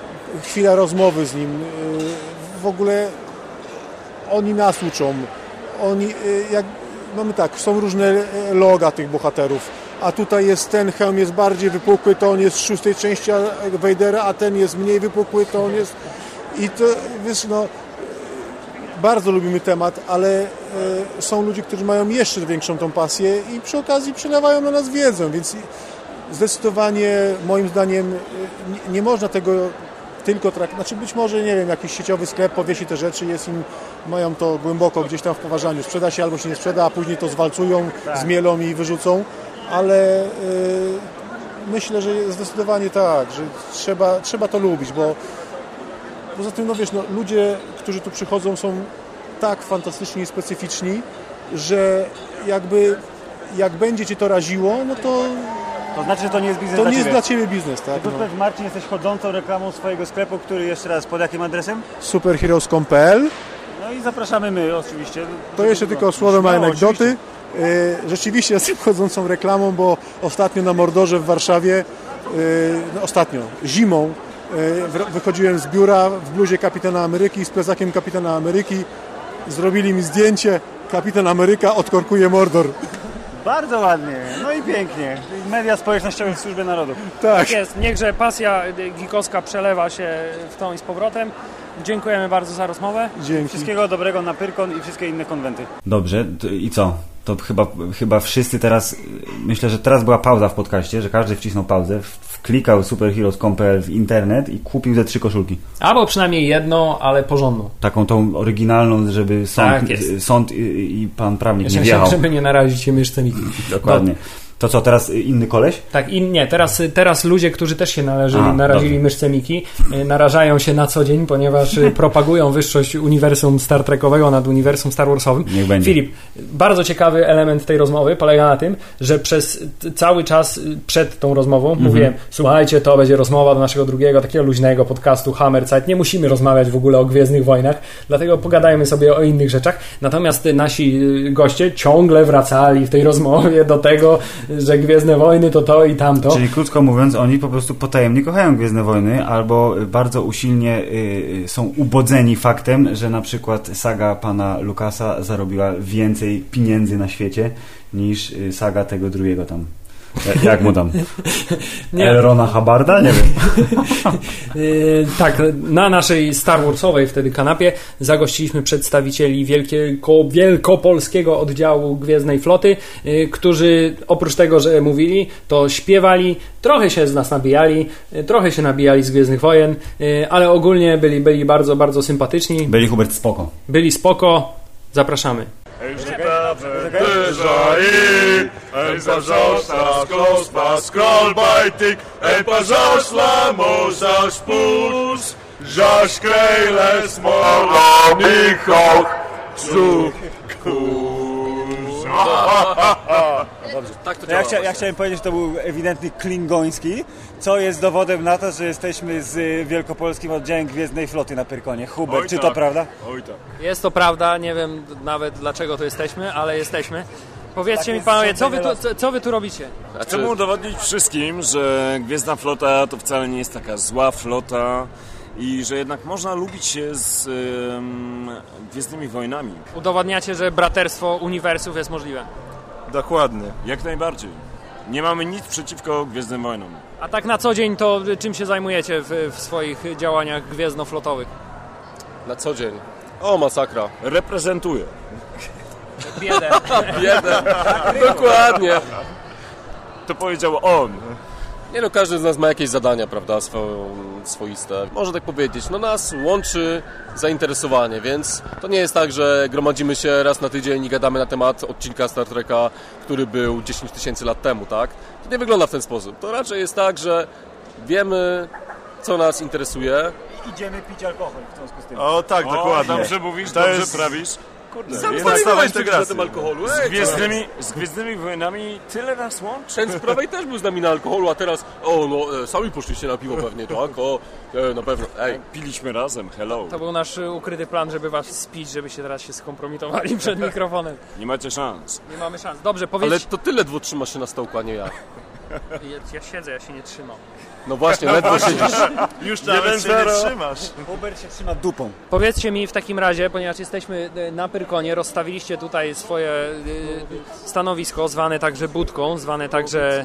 chwila rozmowy z nim, y, w ogóle oni nas uczą, oni jak mamy tak, są różne e, loga tych bohaterów, a tutaj jest ten hełm jest bardziej wypukły, to on jest z szóstej części Vadera, a ten jest mniej wypukły, to on jest... I to, wiesz, no, bardzo lubimy temat, ale e, są ludzie, którzy mają jeszcze większą tą pasję i przy okazji przelewają na nas wiedzę, więc zdecydowanie moim zdaniem e, nie, nie można tego tylko traktować, znaczy być może, nie wiem, jakiś sieciowy sklep powiesi te rzeczy, jest im, mają to głęboko gdzieś tam w poważaniu, sprzeda się albo się nie sprzeda, a później to zwalcują, zmielą i wyrzucą, ale e, myślę, że zdecydowanie tak, że trzeba, trzeba to lubić, bo Poza tym, no wiesz, no, ludzie, którzy tu przychodzą są tak fantastyczni i specyficzni, że jakby jak będzie Cię to raziło, no to To znaczy, że to nie jest biznes to nie jest dla Ciebie biznes, tak? To No. Marcin, jesteś chodzącą reklamą swojego sklepu, który jeszcze raz pod jakim adresem? Superheroes.pl No i zapraszamy my oczywiście. To jeszcze tylko słowem Śmiało, anegdoty. E, Rzeczywiście jestem chodzącą reklamą, bo ostatnio na Mordorze w Warszawie, e, no ostatnio, zimą, wychodziłem z biura w bluzie Kapitana Ameryki z plecakiem Kapitana Ameryki. Zrobili mi zdjęcie. Kapitan Ameryka odkorkuje Mordor. Bardzo ładnie, no i pięknie. Media społecznościowe w służbie narodu. Tak. Tak jest, niechże pasja gikowska przelewa się w tą i z powrotem. Dziękujemy bardzo za rozmowę. Dzięki. Wszystkiego dobrego na Pyrkon i wszystkie inne konwenty. Dobrze, i co? To chyba, chyba wszyscy teraz, myślę, że teraz była pauza w podcaście, że każdy wcisnął pauzę, wklikał superheroes.pl w internet i kupił ze trzy koszulki. Albo przynajmniej jedną, ale porządną. Taką tą oryginalną, żeby sąd, Tak sąd i, i pan prawnik nie Żeby- wjechał. Żeby nie narazić się myszce Dokładnie. To co, teraz inny koleś? Tak, i nie, teraz, teraz ludzie, którzy też się należeli, A, narazili dobrze. myszce Miki, y, narażają się na co dzień, ponieważ y, propagują wyższość uniwersum Star Trekowego nad uniwersum Star Warsowym. Niech będzie. Filip, bardzo ciekawy element tej rozmowy polega na tym, że przez cały czas y, przed tą rozmową Mhm. mówiłem, słuchajcie, to będzie rozmowa do naszego drugiego, takiego luźnego podcastu Hammerzeit. Nie musimy rozmawiać w ogóle o Gwiezdnych Wojnach, dlatego pogadajmy sobie o innych rzeczach. Natomiast nasi goście ciągle wracali w tej rozmowie do tego, że Gwiezdne Wojny to to i tamto. Czyli krótko mówiąc, oni po prostu potajemnie kochają Gwiezdne Wojny albo bardzo usilnie y, y, są ubodzeni faktem, że na przykład saga pana Lukasa zarobiła więcej pieniędzy na świecie niż y, saga tego drugiego tam. Ja- Jak mu tam? Nie. Elrona Habarda? Nie wiem. Yy, tak, na naszej Star Warsowej wtedy kanapie zagościliśmy przedstawicieli wielkiego, wielkopolskiego oddziału Gwiezdnej Floty, yy, którzy oprócz tego, że mówili, to śpiewali, trochę się z nas nabijali, trochę się nabijali z Gwiezdnych Wojen, ale ogólnie byli, byli bardzo, bardzo sympatyczni, Byli Hubert spoko. byli spoko, zapraszamy. Wyżej, en pожалуйста, skospa, scrollbajtik, en pожалуйста, możesz puls, żasz krejle smola, michoch, zu, Tak to To ja, chcia, ja chciałem powiedzieć, że to był ewidentnie klingoński, co jest dowodem na to, że jesteśmy z y, wielkopolskim oddziałem Gwiezdnej Floty na Pyrkonie. Hubert, Oj, czy tak. to prawda? Oj tak. Jest to prawda, nie wiem nawet dlaczego tu jesteśmy, ale jesteśmy. Powiedzcie Tak mi panowie, co wy, tu, co, co wy tu robicie? Chcemy udowodnić wszystkim, że Gwiezdna Flota to wcale nie jest taka zła flota i że jednak można lubić się z em, Gwiezdnymi Wojnami. Udowadniacie, że braterstwo uniwersów jest możliwe. Dokładnie. Jak najbardziej. Nie mamy nic przeciwko Gwiezdnym Wojnom. A tak na co dzień to czym się zajmujecie w, w swoich działaniach gwiezdnoflotowych? Na co dzień. O, masakra. Reprezentuję. Biedę. Biedę. Dokładnie. To powiedział on. Nie no, każdy z nas ma jakieś zadania, prawda, swoją, swoiste. Można tak powiedzieć, no nas łączy zainteresowanie, więc to nie jest tak, że gromadzimy się raz na tydzień i gadamy na temat odcinka Star Treka, który był 10 tysięcy lat temu, tak? To nie wygląda w ten sposób. To raczej jest tak, że wiemy, co nas interesuje, Idziemy pić alkohol w związku z tym. O tak, dokładnie. Dobrze mówisz, To dobrze jest- prawisz. Kurde, Sam stawałeś stałeś na tym alkoholu. Z Ej, gwiezdnymi, z gwiezdnymi wojnami tyle nas łączy. Ten z prawej też był z nami na alkoholu, a teraz, o no, e, sami poszliście na piwo pewnie, tak? O, e, na pewno. Ej, Piliśmy razem, hello. To był nasz ukryty plan, żeby was spić, żebyście teraz się skompromitowali przed mikrofonem. Nie macie szans. Nie mamy szans. Dobrze, ale powiedz... to ty ledwo trzymasz się na stołku, a nie ja. Ja, ja siedzę, ja się nie trzymam. No właśnie, ledwo siedzisz. Już nawet się nie trzymasz. Hubert się trzyma dupą. Powiedzcie mi w takim razie, ponieważ jesteśmy e, na Pyrkonie, rozstawiliście tutaj swoje e, stanowisko, zwane także budką, zwane także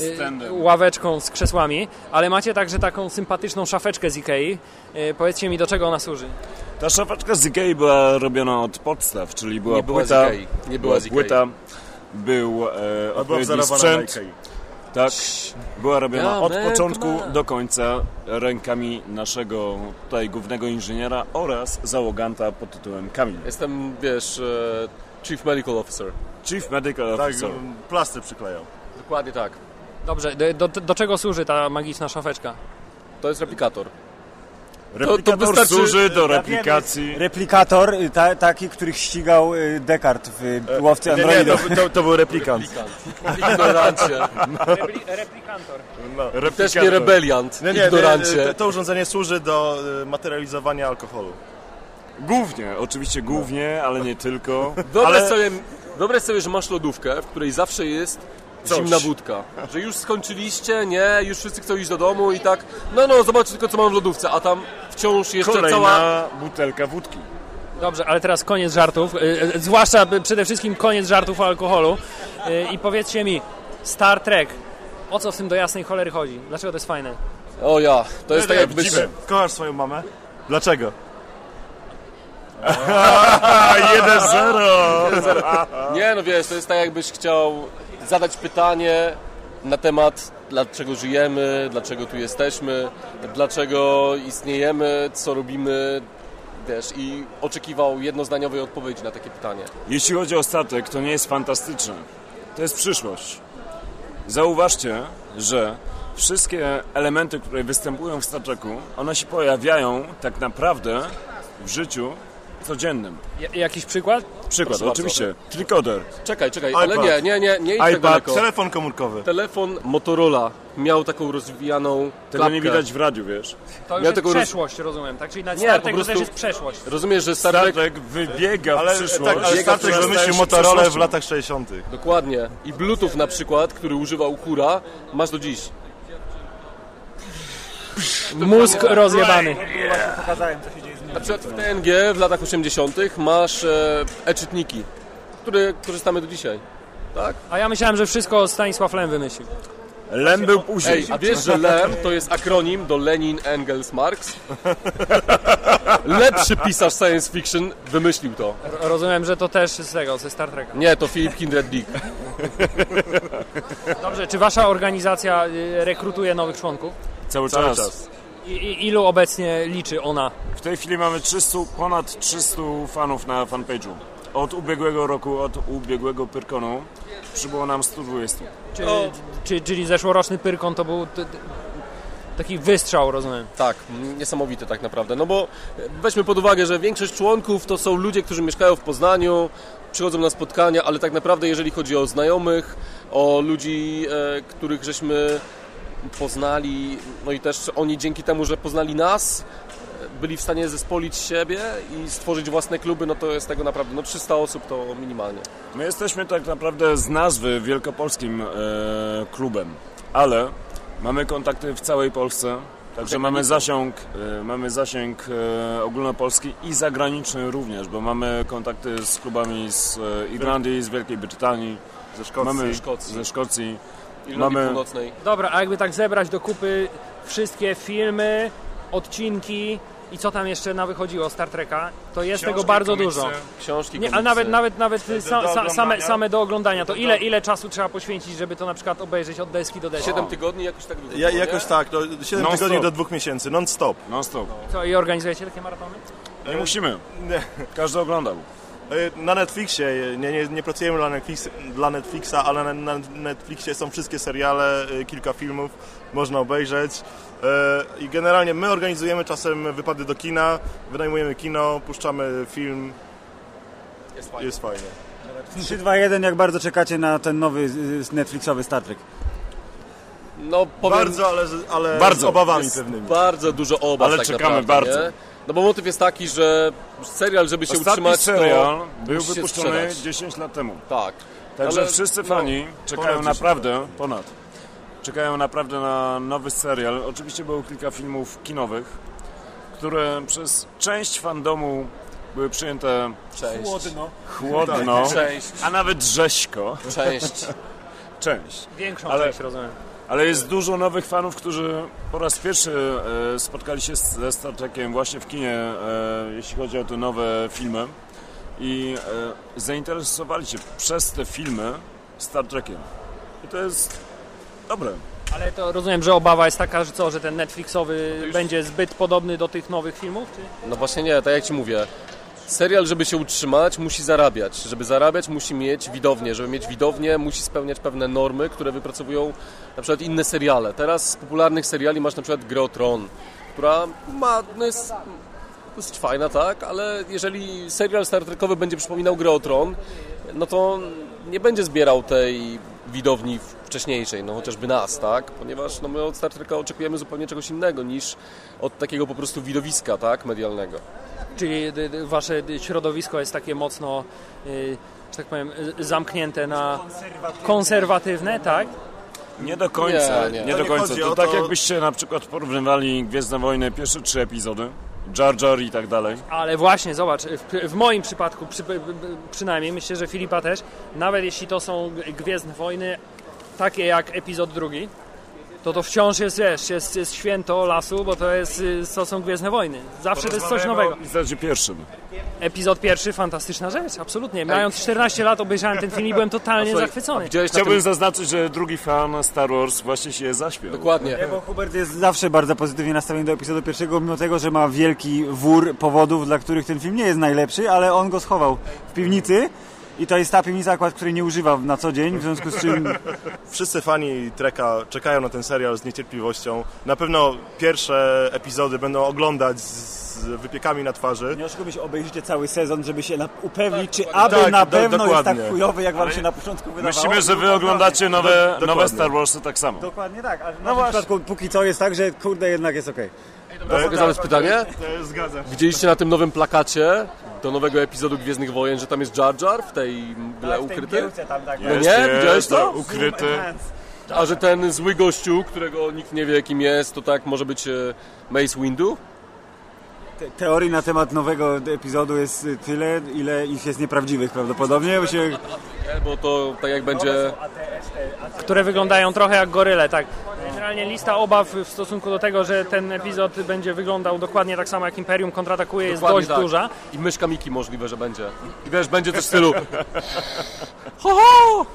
e, ławeczką z krzesłami, ale macie także taką sympatyczną szafeczkę z Ikei. Powiedzcie mi, do czego ona służy? Ta szafeczka z Ikei była robiona od podstaw, czyli była Nie była z płyta, Ikei. Nie była z Ikei. płyta, był e, odpowiedni sprzęt, Ikei. Tak, była robiona od początku do końca rękami naszego tutaj głównego inżyniera oraz załoganta pod tytułem Kamil. Jestem, wiesz, e, Chief Medical Officer. Chief Medical Tak, Officer. plastry przyklejał. Dokładnie tak. Dobrze, do, do, do czego służy ta magiczna szafeczka? To jest replikator. Replikator wystarczy- służy do replikacji. Replikator, y, ta, taki, których ścigał y, Descartes w y, łowcy Nie, nie, androidów. to, to, to był replikant. Ignorancie. replikantor. No. Też nie rebeliant. Nie, nie, Ignorancie. nie, to, to urządzenie służy do materializowania alkoholu. Głównie, oczywiście głównie, ale nie tylko. Wyobraź, ale sobie, wyobraź sobie, że masz lodówkę, w której zawsze jest Coś. zimna wódka. Że już skończyliście, nie, już wszyscy chcą iść do domu i tak, no no, zobaczcie tylko co mam w lodówce, a tam wciąż jeszcze kolejna cała... butelka wódki. Dobrze, ale teraz koniec żartów, y, y, zwłaszcza y, przede wszystkim koniec żartów o alkoholu. I powiedzcie mi, Star Trek, o co w tym do jasnej cholery chodzi? Dlaczego to jest fajne? O ja, to jest tak jakbyś... Kochasz swoją mamę? Dlaczego? 1-0! Nie, no wiesz, to jest tak jakbyś chciał zadać pytanie na temat dlaczego żyjemy, dlaczego tu jesteśmy, dlaczego istniejemy, co robimy, wiesz, i oczekiwał jednozdaniowej odpowiedzi na takie pytanie. Jeśli chodzi o statek, to nie jest fantastyczne. To jest przyszłość. Zauważcie, że wszystkie elementy, które występują w Star Treku, one się pojawiają tak naprawdę w życiu codziennym. J- jakiś przykład? Przykład, Proszę oczywiście, tricoder. Czekaj, czekaj, ale iPad. nie, nie, nie, nie idź tak iPad, daleko. Telefon komórkowy. Telefon Motorola miał taką rozwijaną Tego nie widać w radiu, wiesz. To już jest roz- przeszłość, rozumiem, tak? Czyli na Nie, Star po Trek to prostu- też jest przeszłość. Rozumiesz, że Star Trek... Wybiega Ale, w przyszłość. tak, ale Star Trek wymyślił się Motorola w latach 60. Dokładnie. I Bluetooth na przykład, który używał Kura, masz do dziś. Mózg rozjebany. Pokazałem, co się dzieje. Na przykład w TNG w latach 80. masz e, e-czytniki, które korzystamy do dzisiaj. Tak? A ja myślałem, że wszystko Stanisław Lem wymyślił. Lem był później. Ej, a wiesz, że LEM to jest akronim do Lenin, Engels, Marx? Lepszy pisarz science fiction wymyślił to. R- Rozumiem, że to też z tego, ze Star Treka. Nie, to Philip Kindred Dick. Dobrze, czy wasza organizacja y, rekrutuje nowych członków? Cały, Cały czas. czas. I, i ilu obecnie liczy ona? W tej chwili mamy 300, ponad 300 fanów na fanpage'u. Od ubiegłego roku, od ubiegłego Pyrkonu przybyło nam 120. Czy, czy, czyli zeszłoroczny Pyrkon to był taki wystrzał, rozumiem. Tak, m, niesamowite tak naprawdę. No bo weźmy pod uwagę, że większość członków to są ludzie, którzy mieszkają w Poznaniu, przychodzą na spotkania, ale tak naprawdę jeżeli chodzi o znajomych, o ludzi, e, których żeśmy poznali, no i też oni dzięki temu, że poznali nas, byli w stanie zespolić siebie i stworzyć własne kluby, no to jest tego naprawdę, no 300 osób to minimalnie. My jesteśmy tak naprawdę z nazwy wielkopolskim e, klubem, ale mamy kontakty w całej Polsce, także mamy zasięg, e, mamy zasięg e, ogólnopolski i zagraniczny również, bo mamy kontakty z klubami z e, Irlandii, z Wielkiej Brytanii, Ze Szkocji. mamy Szkocji. ze Szkocji. Irlandii Mamy- Północnej. Dobra, a jakby tak zebrać do kupy wszystkie filmy, odcinki i co tam jeszcze na wychodziło Star Treka, to jest tego bardzo dużo. Książki, Nie, a komiksy. nawet, nawet, nawet sa, do sa, same, same do oglądania, to ile, ile czasu trzeba poświęcić, żeby to na przykład obejrzeć od deski do deski? 7 tygodni jakoś tak długo. Ja, jakoś tak, to 7 Non tygodni stop. do 2 miesięcy, non stop. Non stop. Co, i organizujecie takie maratony? Nie musimy. Nie. Każdy oglądał. E, Na Netflixie, nie, nie, nie pracujemy dla, Netflix, dla Netflixa, ale na, na Netflixie są wszystkie seriale, e, kilka filmów, można obejrzeć. E, I generalnie my organizujemy czasem wypady do kina, wynajmujemy kino, puszczamy film, Jest fajnie. jest fajnie. 3, 2, 1, jak bardzo czekacie na ten nowy Netflixowy Star Trek? No powiem, Bardzo, ale, z- ale Bardzo. z obawami jest pewnymi. bardzo dużo obaw Ale tak czekamy naprawdę, bardzo. Nie? No bo motyw jest taki, że serial, żeby się Ostatni utrzymać, serial to był musi się wypuszczony sprzedać. 10 lat temu. Tak. Także Ale, wszyscy no, fani czekają ponad 10 naprawdę ponad. czekają naprawdę na nowy serial. Oczywiście było kilka filmów kinowych, które przez część fandomu były przyjęte Cześć. Chłodno. chłodno, Cześć. a nawet rzeźko. Cześć. Część. Większą Ale- część rozumiem. Ale jest dużo nowych fanów, którzy po raz pierwszy e, spotkali się z- ze Star Trekiem właśnie w kinie, e, jeśli chodzi o te nowe filmy i e, zainteresowali się przez te filmy Star Trekiem. I to jest dobre. Ale to rozumiem, że obawa jest taka, że co, że ten Netflixowy będzie zbyt podobny do tych nowych filmów? Czy? No właśnie nie, tak jak Ci mówię. Serial, żeby się utrzymać, musi zarabiać. Żeby zarabiać, musi mieć widownię. Żeby mieć widownię, musi spełniać pewne normy, które wypracowują na przykład inne seriale. Teraz z popularnych seriali masz na przykład Grę Tron, która ma, no jest dosyć fajna, tak, ale jeżeli serial Star Trekowy będzie przypominał Grę Tron, no to nie będzie zbierał tej widowni wcześniejszej, no chociażby nas, tak, ponieważ no, my od Star Treka oczekujemy zupełnie czegoś innego niż od takiego po prostu widowiska, tak, medialnego. Czyli d- d- wasze środowisko jest takie mocno, y, że tak powiem, y, zamknięte na konserwatywne, tak? Nie do końca, Nie, nie, nie. do końca. To tak to- jakbyście na przykład porównywali Gwiezdne Wojny, pierwsze trzy epizody, Jar Jar i tak dalej. Ale właśnie, zobacz, w, w moim przypadku przy, przynajmniej, myślę, że Filipa też, nawet jeśli to są Gwiezdne Wojny, takie jak epizod drugi, to to wciąż jest, wiesz, jest, jest święto lasu, bo to, jest, y, to są Gwiezdne Wojny. Zawsze to jest coś nowego. W epizodzie pierwszym. Epizod pierwszy, fantastyczna rzecz, absolutnie. Mając 14 lat obejrzałem ten film i byłem totalnie Słuchaj, zachwycony. Chciałbym tym... zaznaczyć, że drugi fan Star Wars właśnie się zaśpiał. Dokładnie. Nie, bo Hubert jest zawsze bardzo pozytywnie nastawiony do epizodu pierwszego, mimo tego, że ma wielki wór powodów, dla których ten film nie jest najlepszy, ale on go schował w piwnicy i to jest ta piwnica akurat, której nie używa na co dzień, w związku z czym Wszyscy fani Treka czekają na ten serial z niecierpliwością. Na pewno pierwsze epizody będą oglądać z wypiekami na twarzy. nie oszukujmy się, obejrzycie cały sezon, żeby się upewnić, czy aby Tak, na do- pewno jest dokładnie. tak chujowy, jak wam Ale się na początku wydawało. Myślimy, że wy oglądacie nowe, Dokładnie. nowe Star Warsy tak samo. Dokładnie tak, ale no w przypadku póki co jest tak, że kurde jednak jest okej. Mogę zadać pytanie? To Zgadzam się. Widzieliście na tym nowym plakacie do nowego epizodu Gwiezdnych Wojen, że tam jest Jar Jar w tej mgle ukryty? tam, tak, No nie? Widziałeś to? Ukryty. A że ten zły gościu, którego nikt nie wie kim jest, to tak może być e, Mace Windu? Te- Teorii na temat nowego epizodu jest y, tyle, ile ich jest nieprawdziwych prawdopodobnie, bo się... Nie, bo to tak jak będzie... które wyglądają trochę jak goryle, tak. Generalnie lista obaw w stosunku do tego, że ten epizod będzie wyglądał dokładnie tak samo jak Imperium kontratakuje jest Dokładnie dość tak. duża. I myszka Miki możliwe, że będzie. I wiesz, będzie coś w stylu... Ho, ho!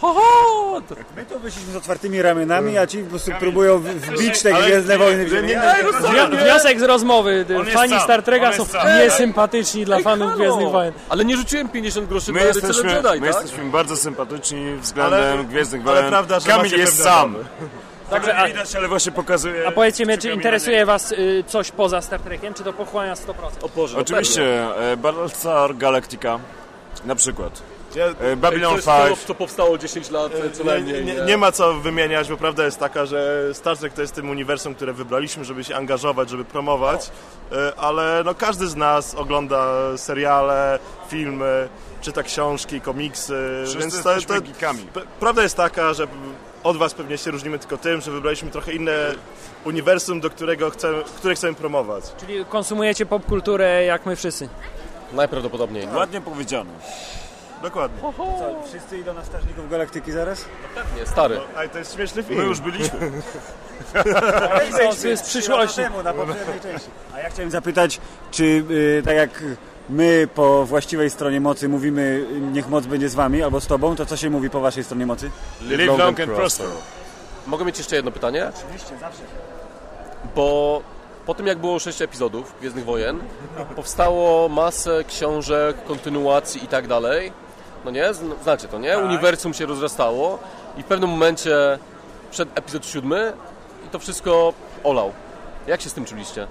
Ho, ho! To- My to wyszliśmy z otwartymi ramionami, a ci po prostu próbują wbić te Gwiezdne Wojny w ziemię. Wnia- Wniosek z rozmowy. On jest Fani sam, Star Treka on są jest sam. niesympatyczni dla Ej, fanów halo! Gwiezdnych Wojen. Ale nie rzuciłem 50 groszy My na jesteśmy, Jedi, my tak? jesteśmy bardzo sympatyczni względem Ale- Gwiezdnych ale Wojen. prawda, że Kamil macie jest pewne sam. Także, Tego a, nie widać, ale właśnie pokazuje... a powiedzcie mnie, czy Kamila interesuje was y, coś poza Star Trekiem, czy to pochłania 100%? O Boże, no Oczywiście, e, Battlestar Galactica na przykład. Ja, E. Babylon Coś, co, 5. co powstało 10 lat e, co nie, najmniej. nie, nie ma co wymieniać, bo prawda jest taka, że Star Trek to jest tym uniwersum, które wybraliśmy, żeby się angażować, żeby promować, e, ale no każdy z nas ogląda seriale, filmy, czyta książki, komiksy, Wszyscy więc to, to, Prawda jest taka, że od Was pewnie się różnimy tylko tym, że wybraliśmy trochę inne uniwersum, do którego chcemy, które chcemy promować. Czyli konsumujecie popkulturę jak my wszyscy. Najprawdopodobniej. Ładnie powiedziane. Dokładnie. Co, wszyscy idą na Strażników Galaktyki zaraz? Nie, stary. Ale to jest śmieszny film. My już byliśmy. To jest. Temu, na poprzedniej części. A ja chciałem zapytać, czy y, tak jak my po właściwej stronie mocy mówimy niech moc będzie z wami albo z tobą, to co się mówi po waszej stronie mocy? Live long and prosper. Mogę mieć jeszcze jedno pytanie? Oczywiście, zawsze. Bo po tym jak było 6 epizodów Gwiezdnych Wojen, powstało masę książek, kontynuacji i tak dalej. No nie? Zn- Znacie to, nie? Uniwersum się rozrastało i w pewnym momencie przed epizod 7 i to wszystko olał. Jak się z tym czuliście?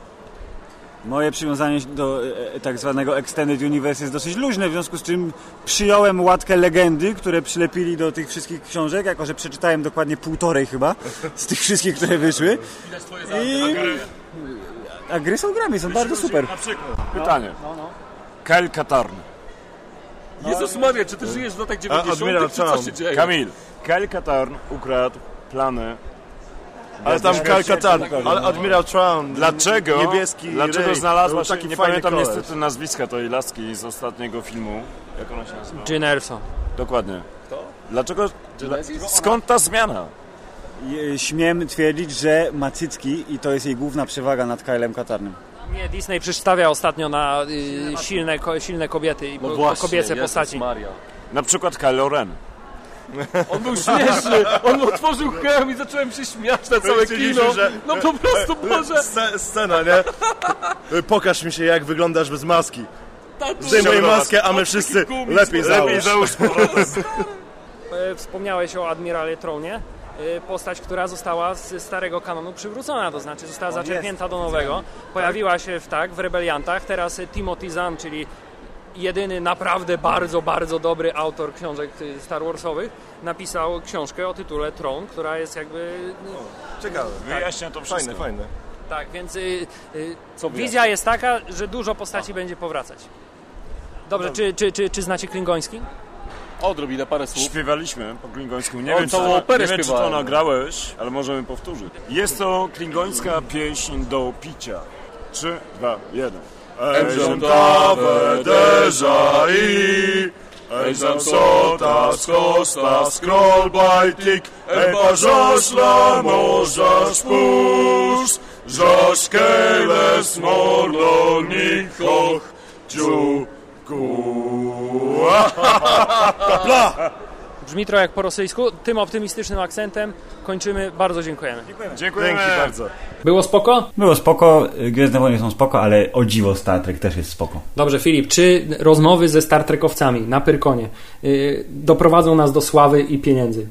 Moje przywiązanie do e, tak zwanego Extended Universe jest dosyć luźne, w związku z czym przyjąłem łatkę legendy, które przylepili do tych wszystkich książek, jako że przeczytałem dokładnie półtorej chyba z tych wszystkich, które wyszły. I... A gry są grami, są bardzo super. Na przykład. Pytanie. Kyle Katarn. Jezus Maria, czy ty żyjesz w latach 90 Admiral czy co Town. się dzieje? Kamil, Kyle Katarn ukradł plany. Ale tam Pokażą. ale Admiral Traun, Dlaczego? niebieski Dlaczego Ray, znalazła był się, taki nie fajny pamiętam koleś. niestety nazwiska tej laski z ostatniego filmu. Jak ona się nazywa? Jyn Erso. Dokładnie. Dlaczego? Genesis? Skąd ta zmiana? Śmiem twierdzić, że ma cycki i to jest jej główna przewaga nad Kylem Katarnym. Nie, Disney przedstawia ostatnio na y, silne, ko, silne kobiety i No po- właśnie, kobiece Jezus postaci. Maria. Na przykład Kylo Ren. On był śmieszny, on otworzył hełm i zacząłem się śmiać na całe kino. No po prostu, Boże. Sce- Scena, nie? Pokaż mi się, jak wyglądasz bez maski. Zdejmuj maskę, a my wszyscy lepiej Lepiej załóż. załóż E, Wspomniałeś o Admirale Tronie. E, Postać, która została z starego kanonu przywrócona, to znaczy została zaczerpnięta do nowego. Pojawiła się w tak w Rebeliantach. Teraz e, Timothy Zahn, czyli jedyny naprawdę bardzo, bardzo dobry autor książek e, Star Warsowych, napisał książkę o tytule Tron, która jest jakby... no, Ciekawe. Wyjaśnia to wszystko. Fajne, fajne. Tak, więc y, y, Co wizja jest taka, że dużo postaci będzie powracać. Dobrze, czy, czy, czy, czy znacie klingoński? Odrobinę parę słów. Śpiewaliśmy po klingońsku. Nie O, wiem, czy to, nie wiem, czy to nagrałeś, ale możemy powtórzyć. Jest to klingońska pieśń do picia. 3, 2, 1. Ejżem tave deżai, ejżem sotas kostas krol bajtik, eba żoszla możasz pus, żosz kejles mordol nikoch, Brzmi trochę jak po rosyjsku. Tym optymistycznym akcentem kończymy. Bardzo dziękujemy. Dziękujemy. Dzięki bardzo. Było spoko? Było spoko, Gwiezdne Wojny są spoko, ale o dziwo Star Trek też jest spoko. Dobrze, Filip, czy rozmowy ze Star Trekowcami na Pyrkonie y, doprowadzą nas do sławy i pieniędzy?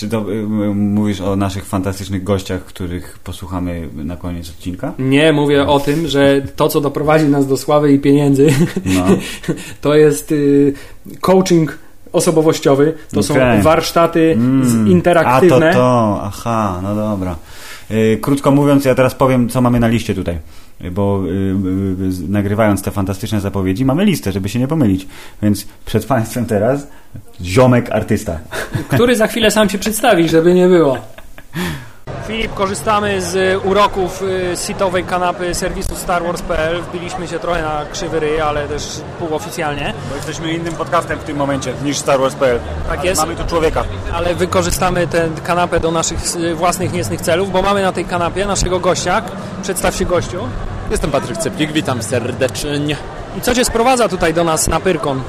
Czy to y, mówisz o naszych fantastycznych gościach, których posłuchamy na koniec odcinka? Nie, mówię o tym, że to, co doprowadzi nas do sławy i pieniędzy, No. to jest y, coaching osobowościowy, to są Okej. warsztaty Mm. interaktywne. A to to, aha, no dobra. Y, Krótko mówiąc, ja teraz powiem, co mamy na liście tutaj. Bo y, y, nagrywając te fantastyczne zapowiedzi, mamy listę, żeby się nie pomylić. Więc przed Państwem teraz ziomek artysta. który za chwilę sam się przedstawi, żeby nie było. Filip, korzystamy z uroków y, sitowej kanapy serwisu StarWars.pl. Wbiliśmy się trochę na krzywy ryj, ale też półoficjalnie. Bo jesteśmy innym podcastem w tym momencie niż Star Wars.pl. Tak jest. Mamy tu człowieka. Ale wykorzystamy tę kanapę do naszych własnych niecnych celów, bo mamy na tej kanapie naszego gościa. Przedstaw się gościu. Jestem Patryk Ceplik, witam serdecznie. I co Cię sprowadza tutaj do nas na Pyrkon?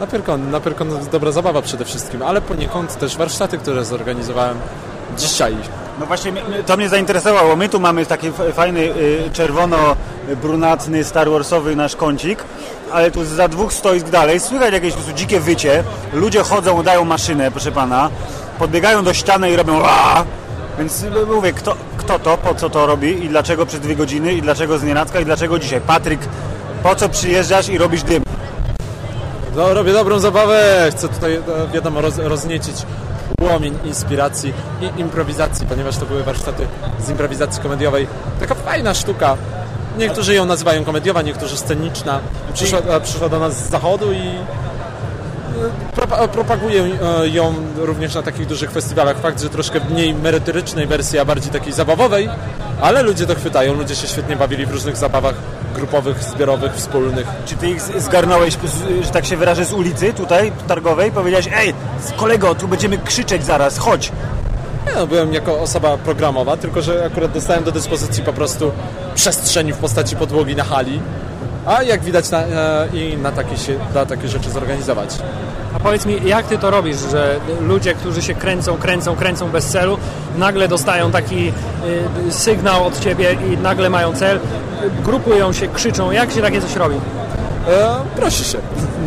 Na Pyrkon, na Pyrkon dobra zabawa przede wszystkim, ale poniekąd też warsztaty, które zorganizowałem dzisiaj. No właśnie to mnie zainteresowało. My tu mamy taki fajny y, czerwono-brunatny Star Warsowy nasz kącik, ale tu za dwóch stoisk dalej słychać jakieś po dzikie wycie. Ludzie chodzą, dają maszynę, proszę pana, podbiegają do ściany i robią Aaa! Więc mówię, kto, kto to, po co to robi i dlaczego przez dwie godziny i dlaczego z nienacka i dlaczego dzisiaj. Patryk, po co przyjeżdżasz i robisz dym? No, robię dobrą zabawę, chcę tutaj, e, wiadomo, roz, rozniecić płomień inspiracji i improwizacji, ponieważ to były warsztaty z improwizacji komediowej. Taka fajna sztuka. Niektórzy ją nazywają komediowa, niektórzy sceniczna. Przyszła, przyszła do nas z zachodu i e, propa- propaguję e, ją również na takich dużych festiwalach. Fakt, że troszkę mniej merytorycznej wersji, a bardziej takiej zabawowej, ale ludzie to chwytają, ludzie się świetnie bawili w różnych zabawach grupowych, zbiorowych, wspólnych. Czy ty ich zgarnąłeś, że tak się wyrażę, z ulicy tutaj targowej? Powiedziałeś, ej, kolego, tu będziemy krzyczeć zaraz, chodź. Nie, no, byłem jako osoba programowa, tylko że akurat dostałem do dyspozycji po prostu przestrzeni w postaci podłogi na hali, a jak widać na, e, i na takie, się, takie rzeczy zorganizować. A powiedz mi, jak ty to robisz, że ludzie, którzy się kręcą, kręcą, kręcą bez celu, nagle dostają taki y, sygnał od ciebie i nagle mają cel, grupują się, krzyczą. Jak się takie coś robi? E, prosi się.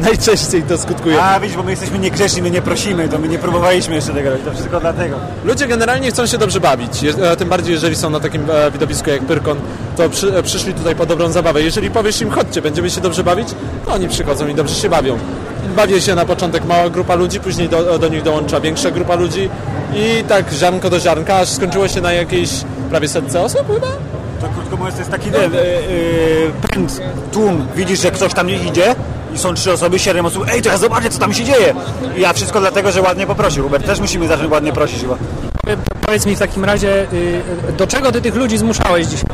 Najczęściej to skutkuje. A widzisz, bo my jesteśmy niegrzeczni, my nie prosimy, to my nie próbowaliśmy jeszcze tego robić, to wszystko dlatego. Ludzie generalnie chcą się dobrze bawić, e, tym bardziej jeżeli są na takim e, widowisku jak Pyrkon, to przy, e, przyszli tutaj po dobrą zabawę. Jeżeli powiesz im, chodźcie, będziemy się dobrze bawić, to oni przychodzą i dobrze się bawią. Bawi się na początek mała grupa ludzi, później do, do nich dołącza większa grupa ludzi i tak ziarnko do ziarnka, aż skończyło się na jakiejś prawie setce osób chyba? To krótko mówiąc, to jest taki ten, e, e, pęd, tłum, widzisz, że ktoś tam nie idzie i są trzy osoby, siedem osób, ej, to ja zobaczę, co tam się dzieje. I ja wszystko dlatego, że ładnie poprosił. Hubert, też musimy zacząć ładnie prosić chyba. Powiedz mi w takim razie, do czego ty tych ludzi zmuszałeś dzisiaj?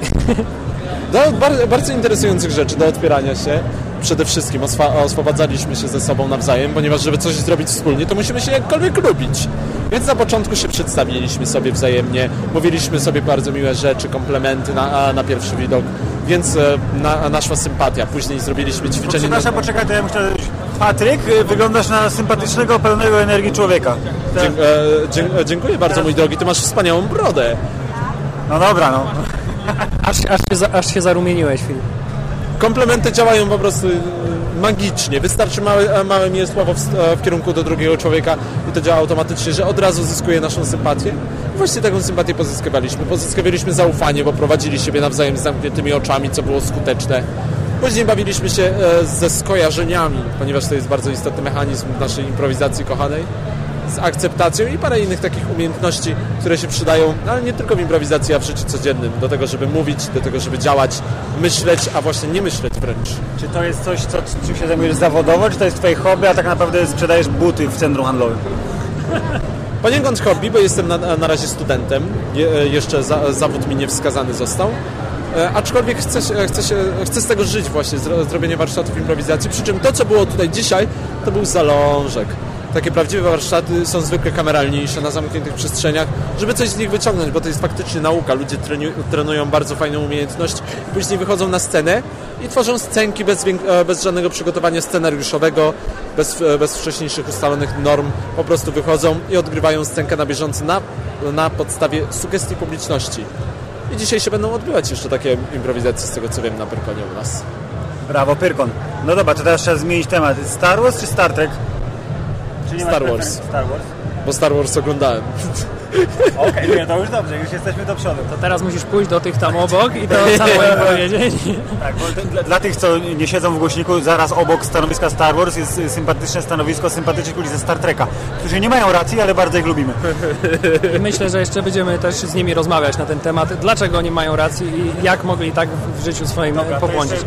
Do bardzo, bardzo interesujących rzeczy, do odpierania się. Przede wszystkim oswobadzaliśmy się ze sobą nawzajem, ponieważ żeby coś zrobić wspólnie, to musimy się jakkolwiek lubić. Więc na początku się przedstawiliśmy sobie wzajemnie, mówiliśmy sobie bardzo miłe rzeczy, komplementy na, na pierwszy widok, więc e, na, naszła sympatia. Później zrobiliśmy ćwiczenie... Przepraszam, poczekaj, to ja muszę... Patryk, y, wyglądasz na sympatycznego, pełnego energii człowieka. Dzie- e, dzie- dziękuję bardzo, mój drogi, ty masz wspaniałą brodę. No dobra, no. Aż, aż, się, za- aż się zarumieniłeś, Filip. Komplementy działają po prostu y, magicznie. Wystarczy małe, małe miłe słowo w, w kierunku do drugiego człowieka i to działa automatycznie, że od razu zyskuje naszą sympatię. I właśnie taką sympatię pozyskiwaliśmy. Pozyskiwaliśmy zaufanie, bo prowadzili siebie nawzajem z zamkniętymi oczami, co było skuteczne. Później bawiliśmy się e, ze skojarzeniami, ponieważ to jest bardzo istotny mechanizm naszej improwizacji kochanej z akceptacją i parę innych takich umiejętności, które się przydają, no, ale nie tylko w improwizacji, a w życiu codziennym, do tego, żeby mówić, do tego, żeby działać, myśleć, a właśnie nie myśleć wręcz. Czy to jest coś, co, czym się zajmujesz zawodowo, czy to jest twoje hobby, a tak naprawdę sprzedajesz buty w centrum handlowym? Poniekąd hobby, bo jestem na, na razie studentem, Je, jeszcze za, zawód mi nie wskazany został. E, aczkolwiek chcę, chcę, się, chcę z tego żyć właśnie, zro, zrobienie warsztatów improwizacji, przy czym to, co było tutaj dzisiaj, to był zalążek. Takie prawdziwe warsztaty są zwykle kameralniejsze, na zamkniętych przestrzeniach, żeby coś z nich wyciągnąć, bo to jest faktycznie nauka. Ludzie trenują bardzo fajną umiejętność, później wychodzą na scenę i tworzą scenki bez, e, bez żadnego przygotowania scenariuszowego, bez, e, bez wcześniejszych ustalonych norm. Po prostu wychodzą i odgrywają scenkę na bieżąco na, na podstawie sugestii publiczności. I dzisiaj się będą odbywać jeszcze takie improwizacje, z tego co wiem, na Pyrkonie u nas. Brawo, Pyrkon. No dobra, to teraz trzeba zmienić temat. Star Wars czy Star Trek? Star Wars. Star Wars. Bo Star Wars oglądałem. Okej, nie, to już dobrze, już jesteśmy do przodu. To teraz musisz pójść do tych tam obok i to samo im powiedzieć. Tak, bo dla, dla tych, co nie siedzą w głośniku, zaraz obok stanowiska Star Wars jest sympatyczne stanowisko sympatycznych ludzi ze Star Treka, którzy nie mają racji, ale bardzo ich lubimy. I myślę, że jeszcze będziemy też z nimi rozmawiać na ten temat, dlaczego oni mają rację i jak mogli tak w życiu swoim Dobra, pobłądzić.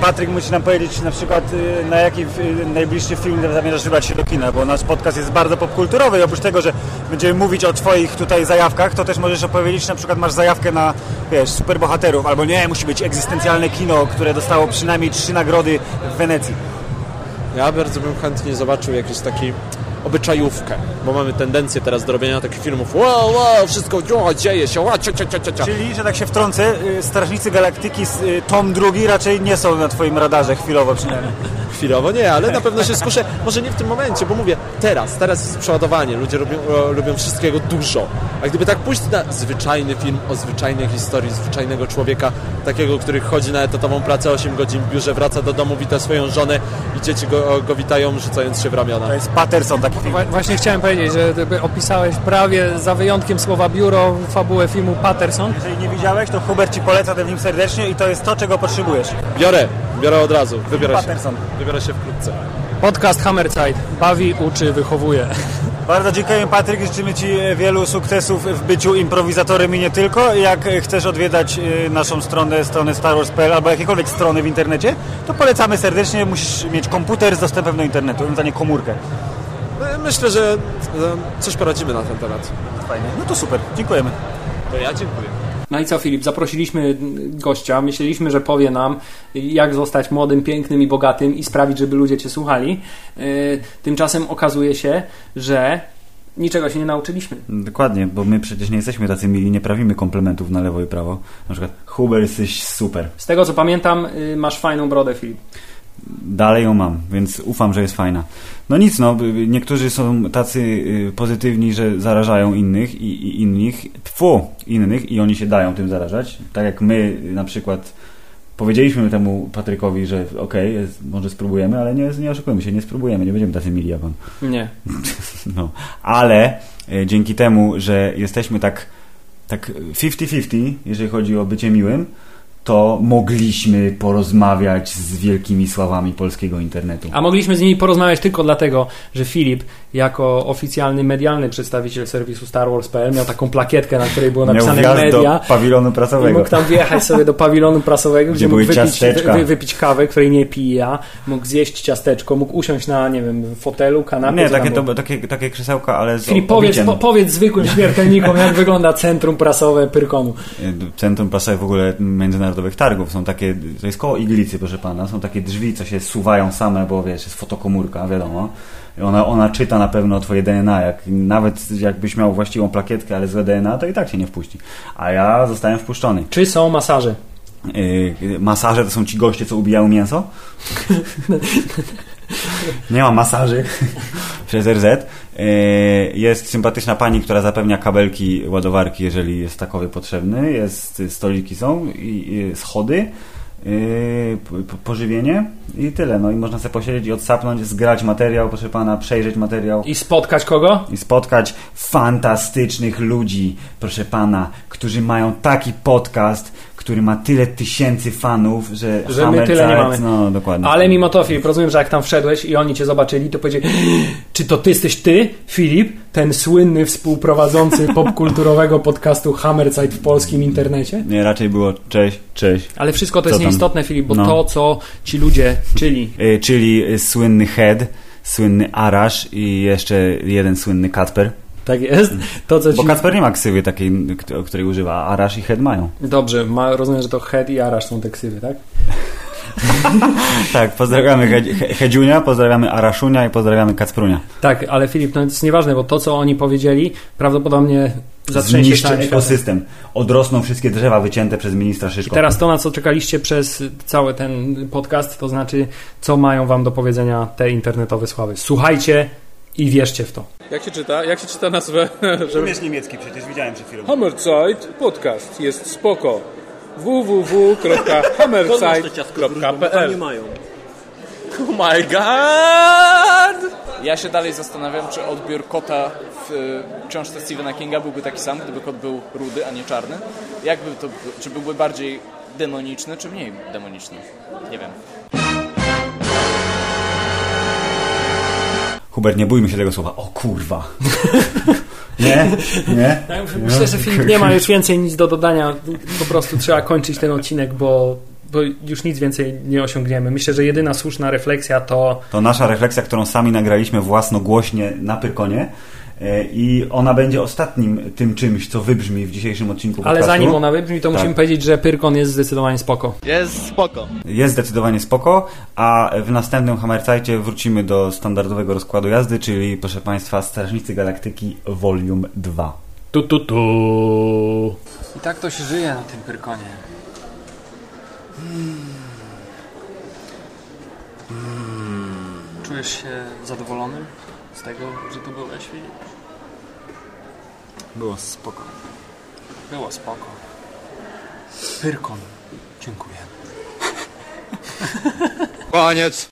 Patryk musi nam powiedzieć na przykład y, na jaki y, najbliższy film zamierzasz wybrać się do kina, bo nasz podcast jest bardzo popkulturowy i oprócz tego, że będziemy mówić o twoich tutaj zajawkach, to też możesz opowiedzieć, na przykład masz zajawkę na, wiesz, superbohaterów, albo nie, musi być egzystencjalne kino, które dostało przynajmniej trzy nagrody w Wenecji. Ja bardzo bym chętnie zobaczył jakiś taki obyczajówkę, bo mamy tendencję teraz do robienia takich filmów wow, wow, wszystko o, dzieje się, wow, cia, cia, cia, cia. Czyli, że tak się wtrącę, y, Strażnicy Galaktyki z y, tom drugi raczej nie są na twoim radarze, chwilowo przynajmniej. Chwilowo nie, ale na pewno się skuszę, może nie w tym momencie, bo mówię, teraz, teraz jest przeładowanie, ludzie lubią, e, lubią wszystkiego dużo, a gdyby tak pójść na zwyczajny film o zwyczajnej historii, zwyczajnego człowieka, takiego, który chodzi na etatową pracę 8 godzin w biurze, wraca do domu, wita swoją żonę i dzieci go, go witają, rzucając się w ramiona. To jest Patterson film. Wa- Właśnie chciałem powiedzieć, że opisałeś prawie za wyjątkiem słowa biuro fabułę filmu Patterson. Jeżeli nie widziałeś, to Hubert ci poleca ten film serdecznie i to jest to, czego potrzebujesz. Biorę, biorę od razu, wybiorę się, Patterson. wybiorę się wkrótce. Podcast Hammerzeit. Bawi, uczy, wychowuje. Bardzo dziękujemy Patryk, życzymy Ci wielu sukcesów w byciu improwizatorem i nie tylko. Jak chcesz odwiedzać y, naszą stronę, stronę starwars.pl albo jakiekolwiek strony w internecie, to polecamy serdecznie. Musisz mieć komputer z dostępem do internetu, a nie komórkę. Myślę, że e, coś poradzimy na ten temat. Fajnie. No to super, dziękujemy. To ja dziękuję. No i co Filip, zaprosiliśmy gościa, myśleliśmy, że powie nam jak zostać młodym, pięknym i bogatym i sprawić, żeby ludzie Cię słuchali. Yy, Tymczasem okazuje się, że niczego się nie nauczyliśmy. Dokładnie, bo my przecież nie jesteśmy tacy mili, nie prawimy komplementów na lewo i prawo. Na przykład, Huber, jesteś super. Z tego co pamiętam, yy, masz fajną brodę Filip. Dalej ją mam, więc ufam, że jest fajna. No nic, no, y, niektórzy są tacy y, pozytywni, że zarażają innych i, i innych, tfu, innych i oni się dają tym zarażać. Tak jak my y, na przykład powiedzieliśmy temu Patrykowi, że okej, jest- może spróbujemy, ale nie, nie oszukujmy się, nie spróbujemy, nie będziemy tacy mili jak on. Nie. No, ale e, dzięki temu, że jesteśmy tak, tak 50-50, jeżeli chodzi o bycie miłym, to mogliśmy porozmawiać z wielkimi sławami polskiego internetu. A mogliśmy z nimi porozmawiać tylko dlatego, że Filip, jako oficjalny medialny przedstawiciel serwisu Star Wars.pl, miał taką plakietkę, na której było Miał napisane wjazd media. do pawilonu I prasowego. mógł tam wjechać sobie do pawilonu prasowego, gdzie, Gdzie mógł wypić, wy, wypić kawę, której nie pija, mógł zjeść ciasteczko, mógł usiąść na, nie wiem, fotelu, kanapie. Nie, takie, to, takie, takie krzesełka, ale z Filip, powiedz, po, powiedz zwykłym śmiertelnikom, jak wygląda centrum prasowe Pyrkomu. Centrum prasowe w ogóle targów są takie, to jest koło iglicy, proszę pana, są takie drzwi, co się suwają same, bo wiesz, jest fotokomórka, wiadomo. Ona, ona czyta na pewno twoje DNA, jak, nawet jakbyś miał właściwą plakietkę, ale złe DNA, to i tak się nie wpuści. A ja zostałem wpuszczony. Czy są masaże? Yy, masaże to są ci goście, co ubijają mięso? Nie ma masaży przez RZ. Yy, Jest sympatyczna pani, która zapewnia kabelki ładowarki, jeżeli jest takowy potrzebny. Jest, stoliki są i, schody. Yy, po- pożywienie i tyle. No i można sobie posiedzieć i odsapnąć, zgrać materiał, proszę pana, przejrzeć materiał I spotkać kogo? i spotkać fantastycznych ludzi, proszę pana, którzy mają taki podcast, który ma tyle tysięcy fanów, że, Że my tyle nie mamy. No, dokładnie. Ale mimo to, Filip, rozumiem, że jak tam wszedłeś i oni cię zobaczyli, to powiedzieli, czy to ty jesteś ty, Filip, ten słynny współprowadzący popkulturowego podcastu Hammerzeit w polskim internecie? Nie, raczej było cześć, cześć. Ale wszystko to jest nieistotne, Filip, bo No. to, co ci ludzie, czyli Y, czyli słynny Head, słynny Arash i jeszcze jeden słynny Kacper. Tak jest, to co ci... Bo Kacper nie ma ksywy takiej, której używa, a Arash i Head mają. Dobrze, ma, rozumiem, że to Head i Arash są te ksywy, tak? Tak, pozdrawiamy He- He- Hedziunia, pozdrawiamy Araszunia i pozdrawiamy Kacprunia. Tak, ale Filip, no to jest nieważne, bo to, co oni powiedzieli, prawdopodobnie zatrzęsie Zniszczy ekosystem. Odrosną wszystkie drzewa wycięte przez ministra I Szyszko. teraz to, na co czekaliście przez cały ten podcast, to znaczy, co mają wam do powiedzenia te internetowe sławy. Słuchajcie i wierzcie w to. Jak się czyta? Jak się czyta nazwę? Żeby... jest niemiecki przecież, widziałem przed chwilą. Hammerzeit podcast jest spoko. www.hammerzeit.pl mają. Oh my god! Ja się dalej zastanawiam, czy odbiór kota w y, książce Stephena Kinga byłby taki sam, gdyby kot był rudy, a nie czarny. Jakby to, czy byłby bardziej demoniczny, czy mniej demoniczny? Nie wiem. Hubert, nie bójmy się tego słowa. O kurwa. nie? Nie? Myślę, że Filip nie ma już więcej nic do dodania. Po prostu trzeba kończyć ten odcinek, bo, bo już nic więcej nie osiągniemy. Myślę, że jedyna słuszna refleksja to To nasza refleksja, którą sami nagraliśmy własnogłośnie na Pyrkonie i ona będzie ostatnim tym czymś, co wybrzmi w dzisiejszym odcinku Ale podcastu. zanim ona wybrzmi, to Tak. musimy powiedzieć, że Pyrkon jest zdecydowanie spoko. Jest spoko. Jest zdecydowanie spoko, a w następnym Hammercajcie wrócimy do standardowego rozkładu jazdy, czyli proszę Państwa Strażnicy Galaktyki Volume 2. Tu, tu, tu. I tak to się żyje na tym Pyrkonie. Czujesz się zadowolony z tego, że tu byłeś? Było spoko. Było spoko. Pyrkon. Dziękuję. Koniec.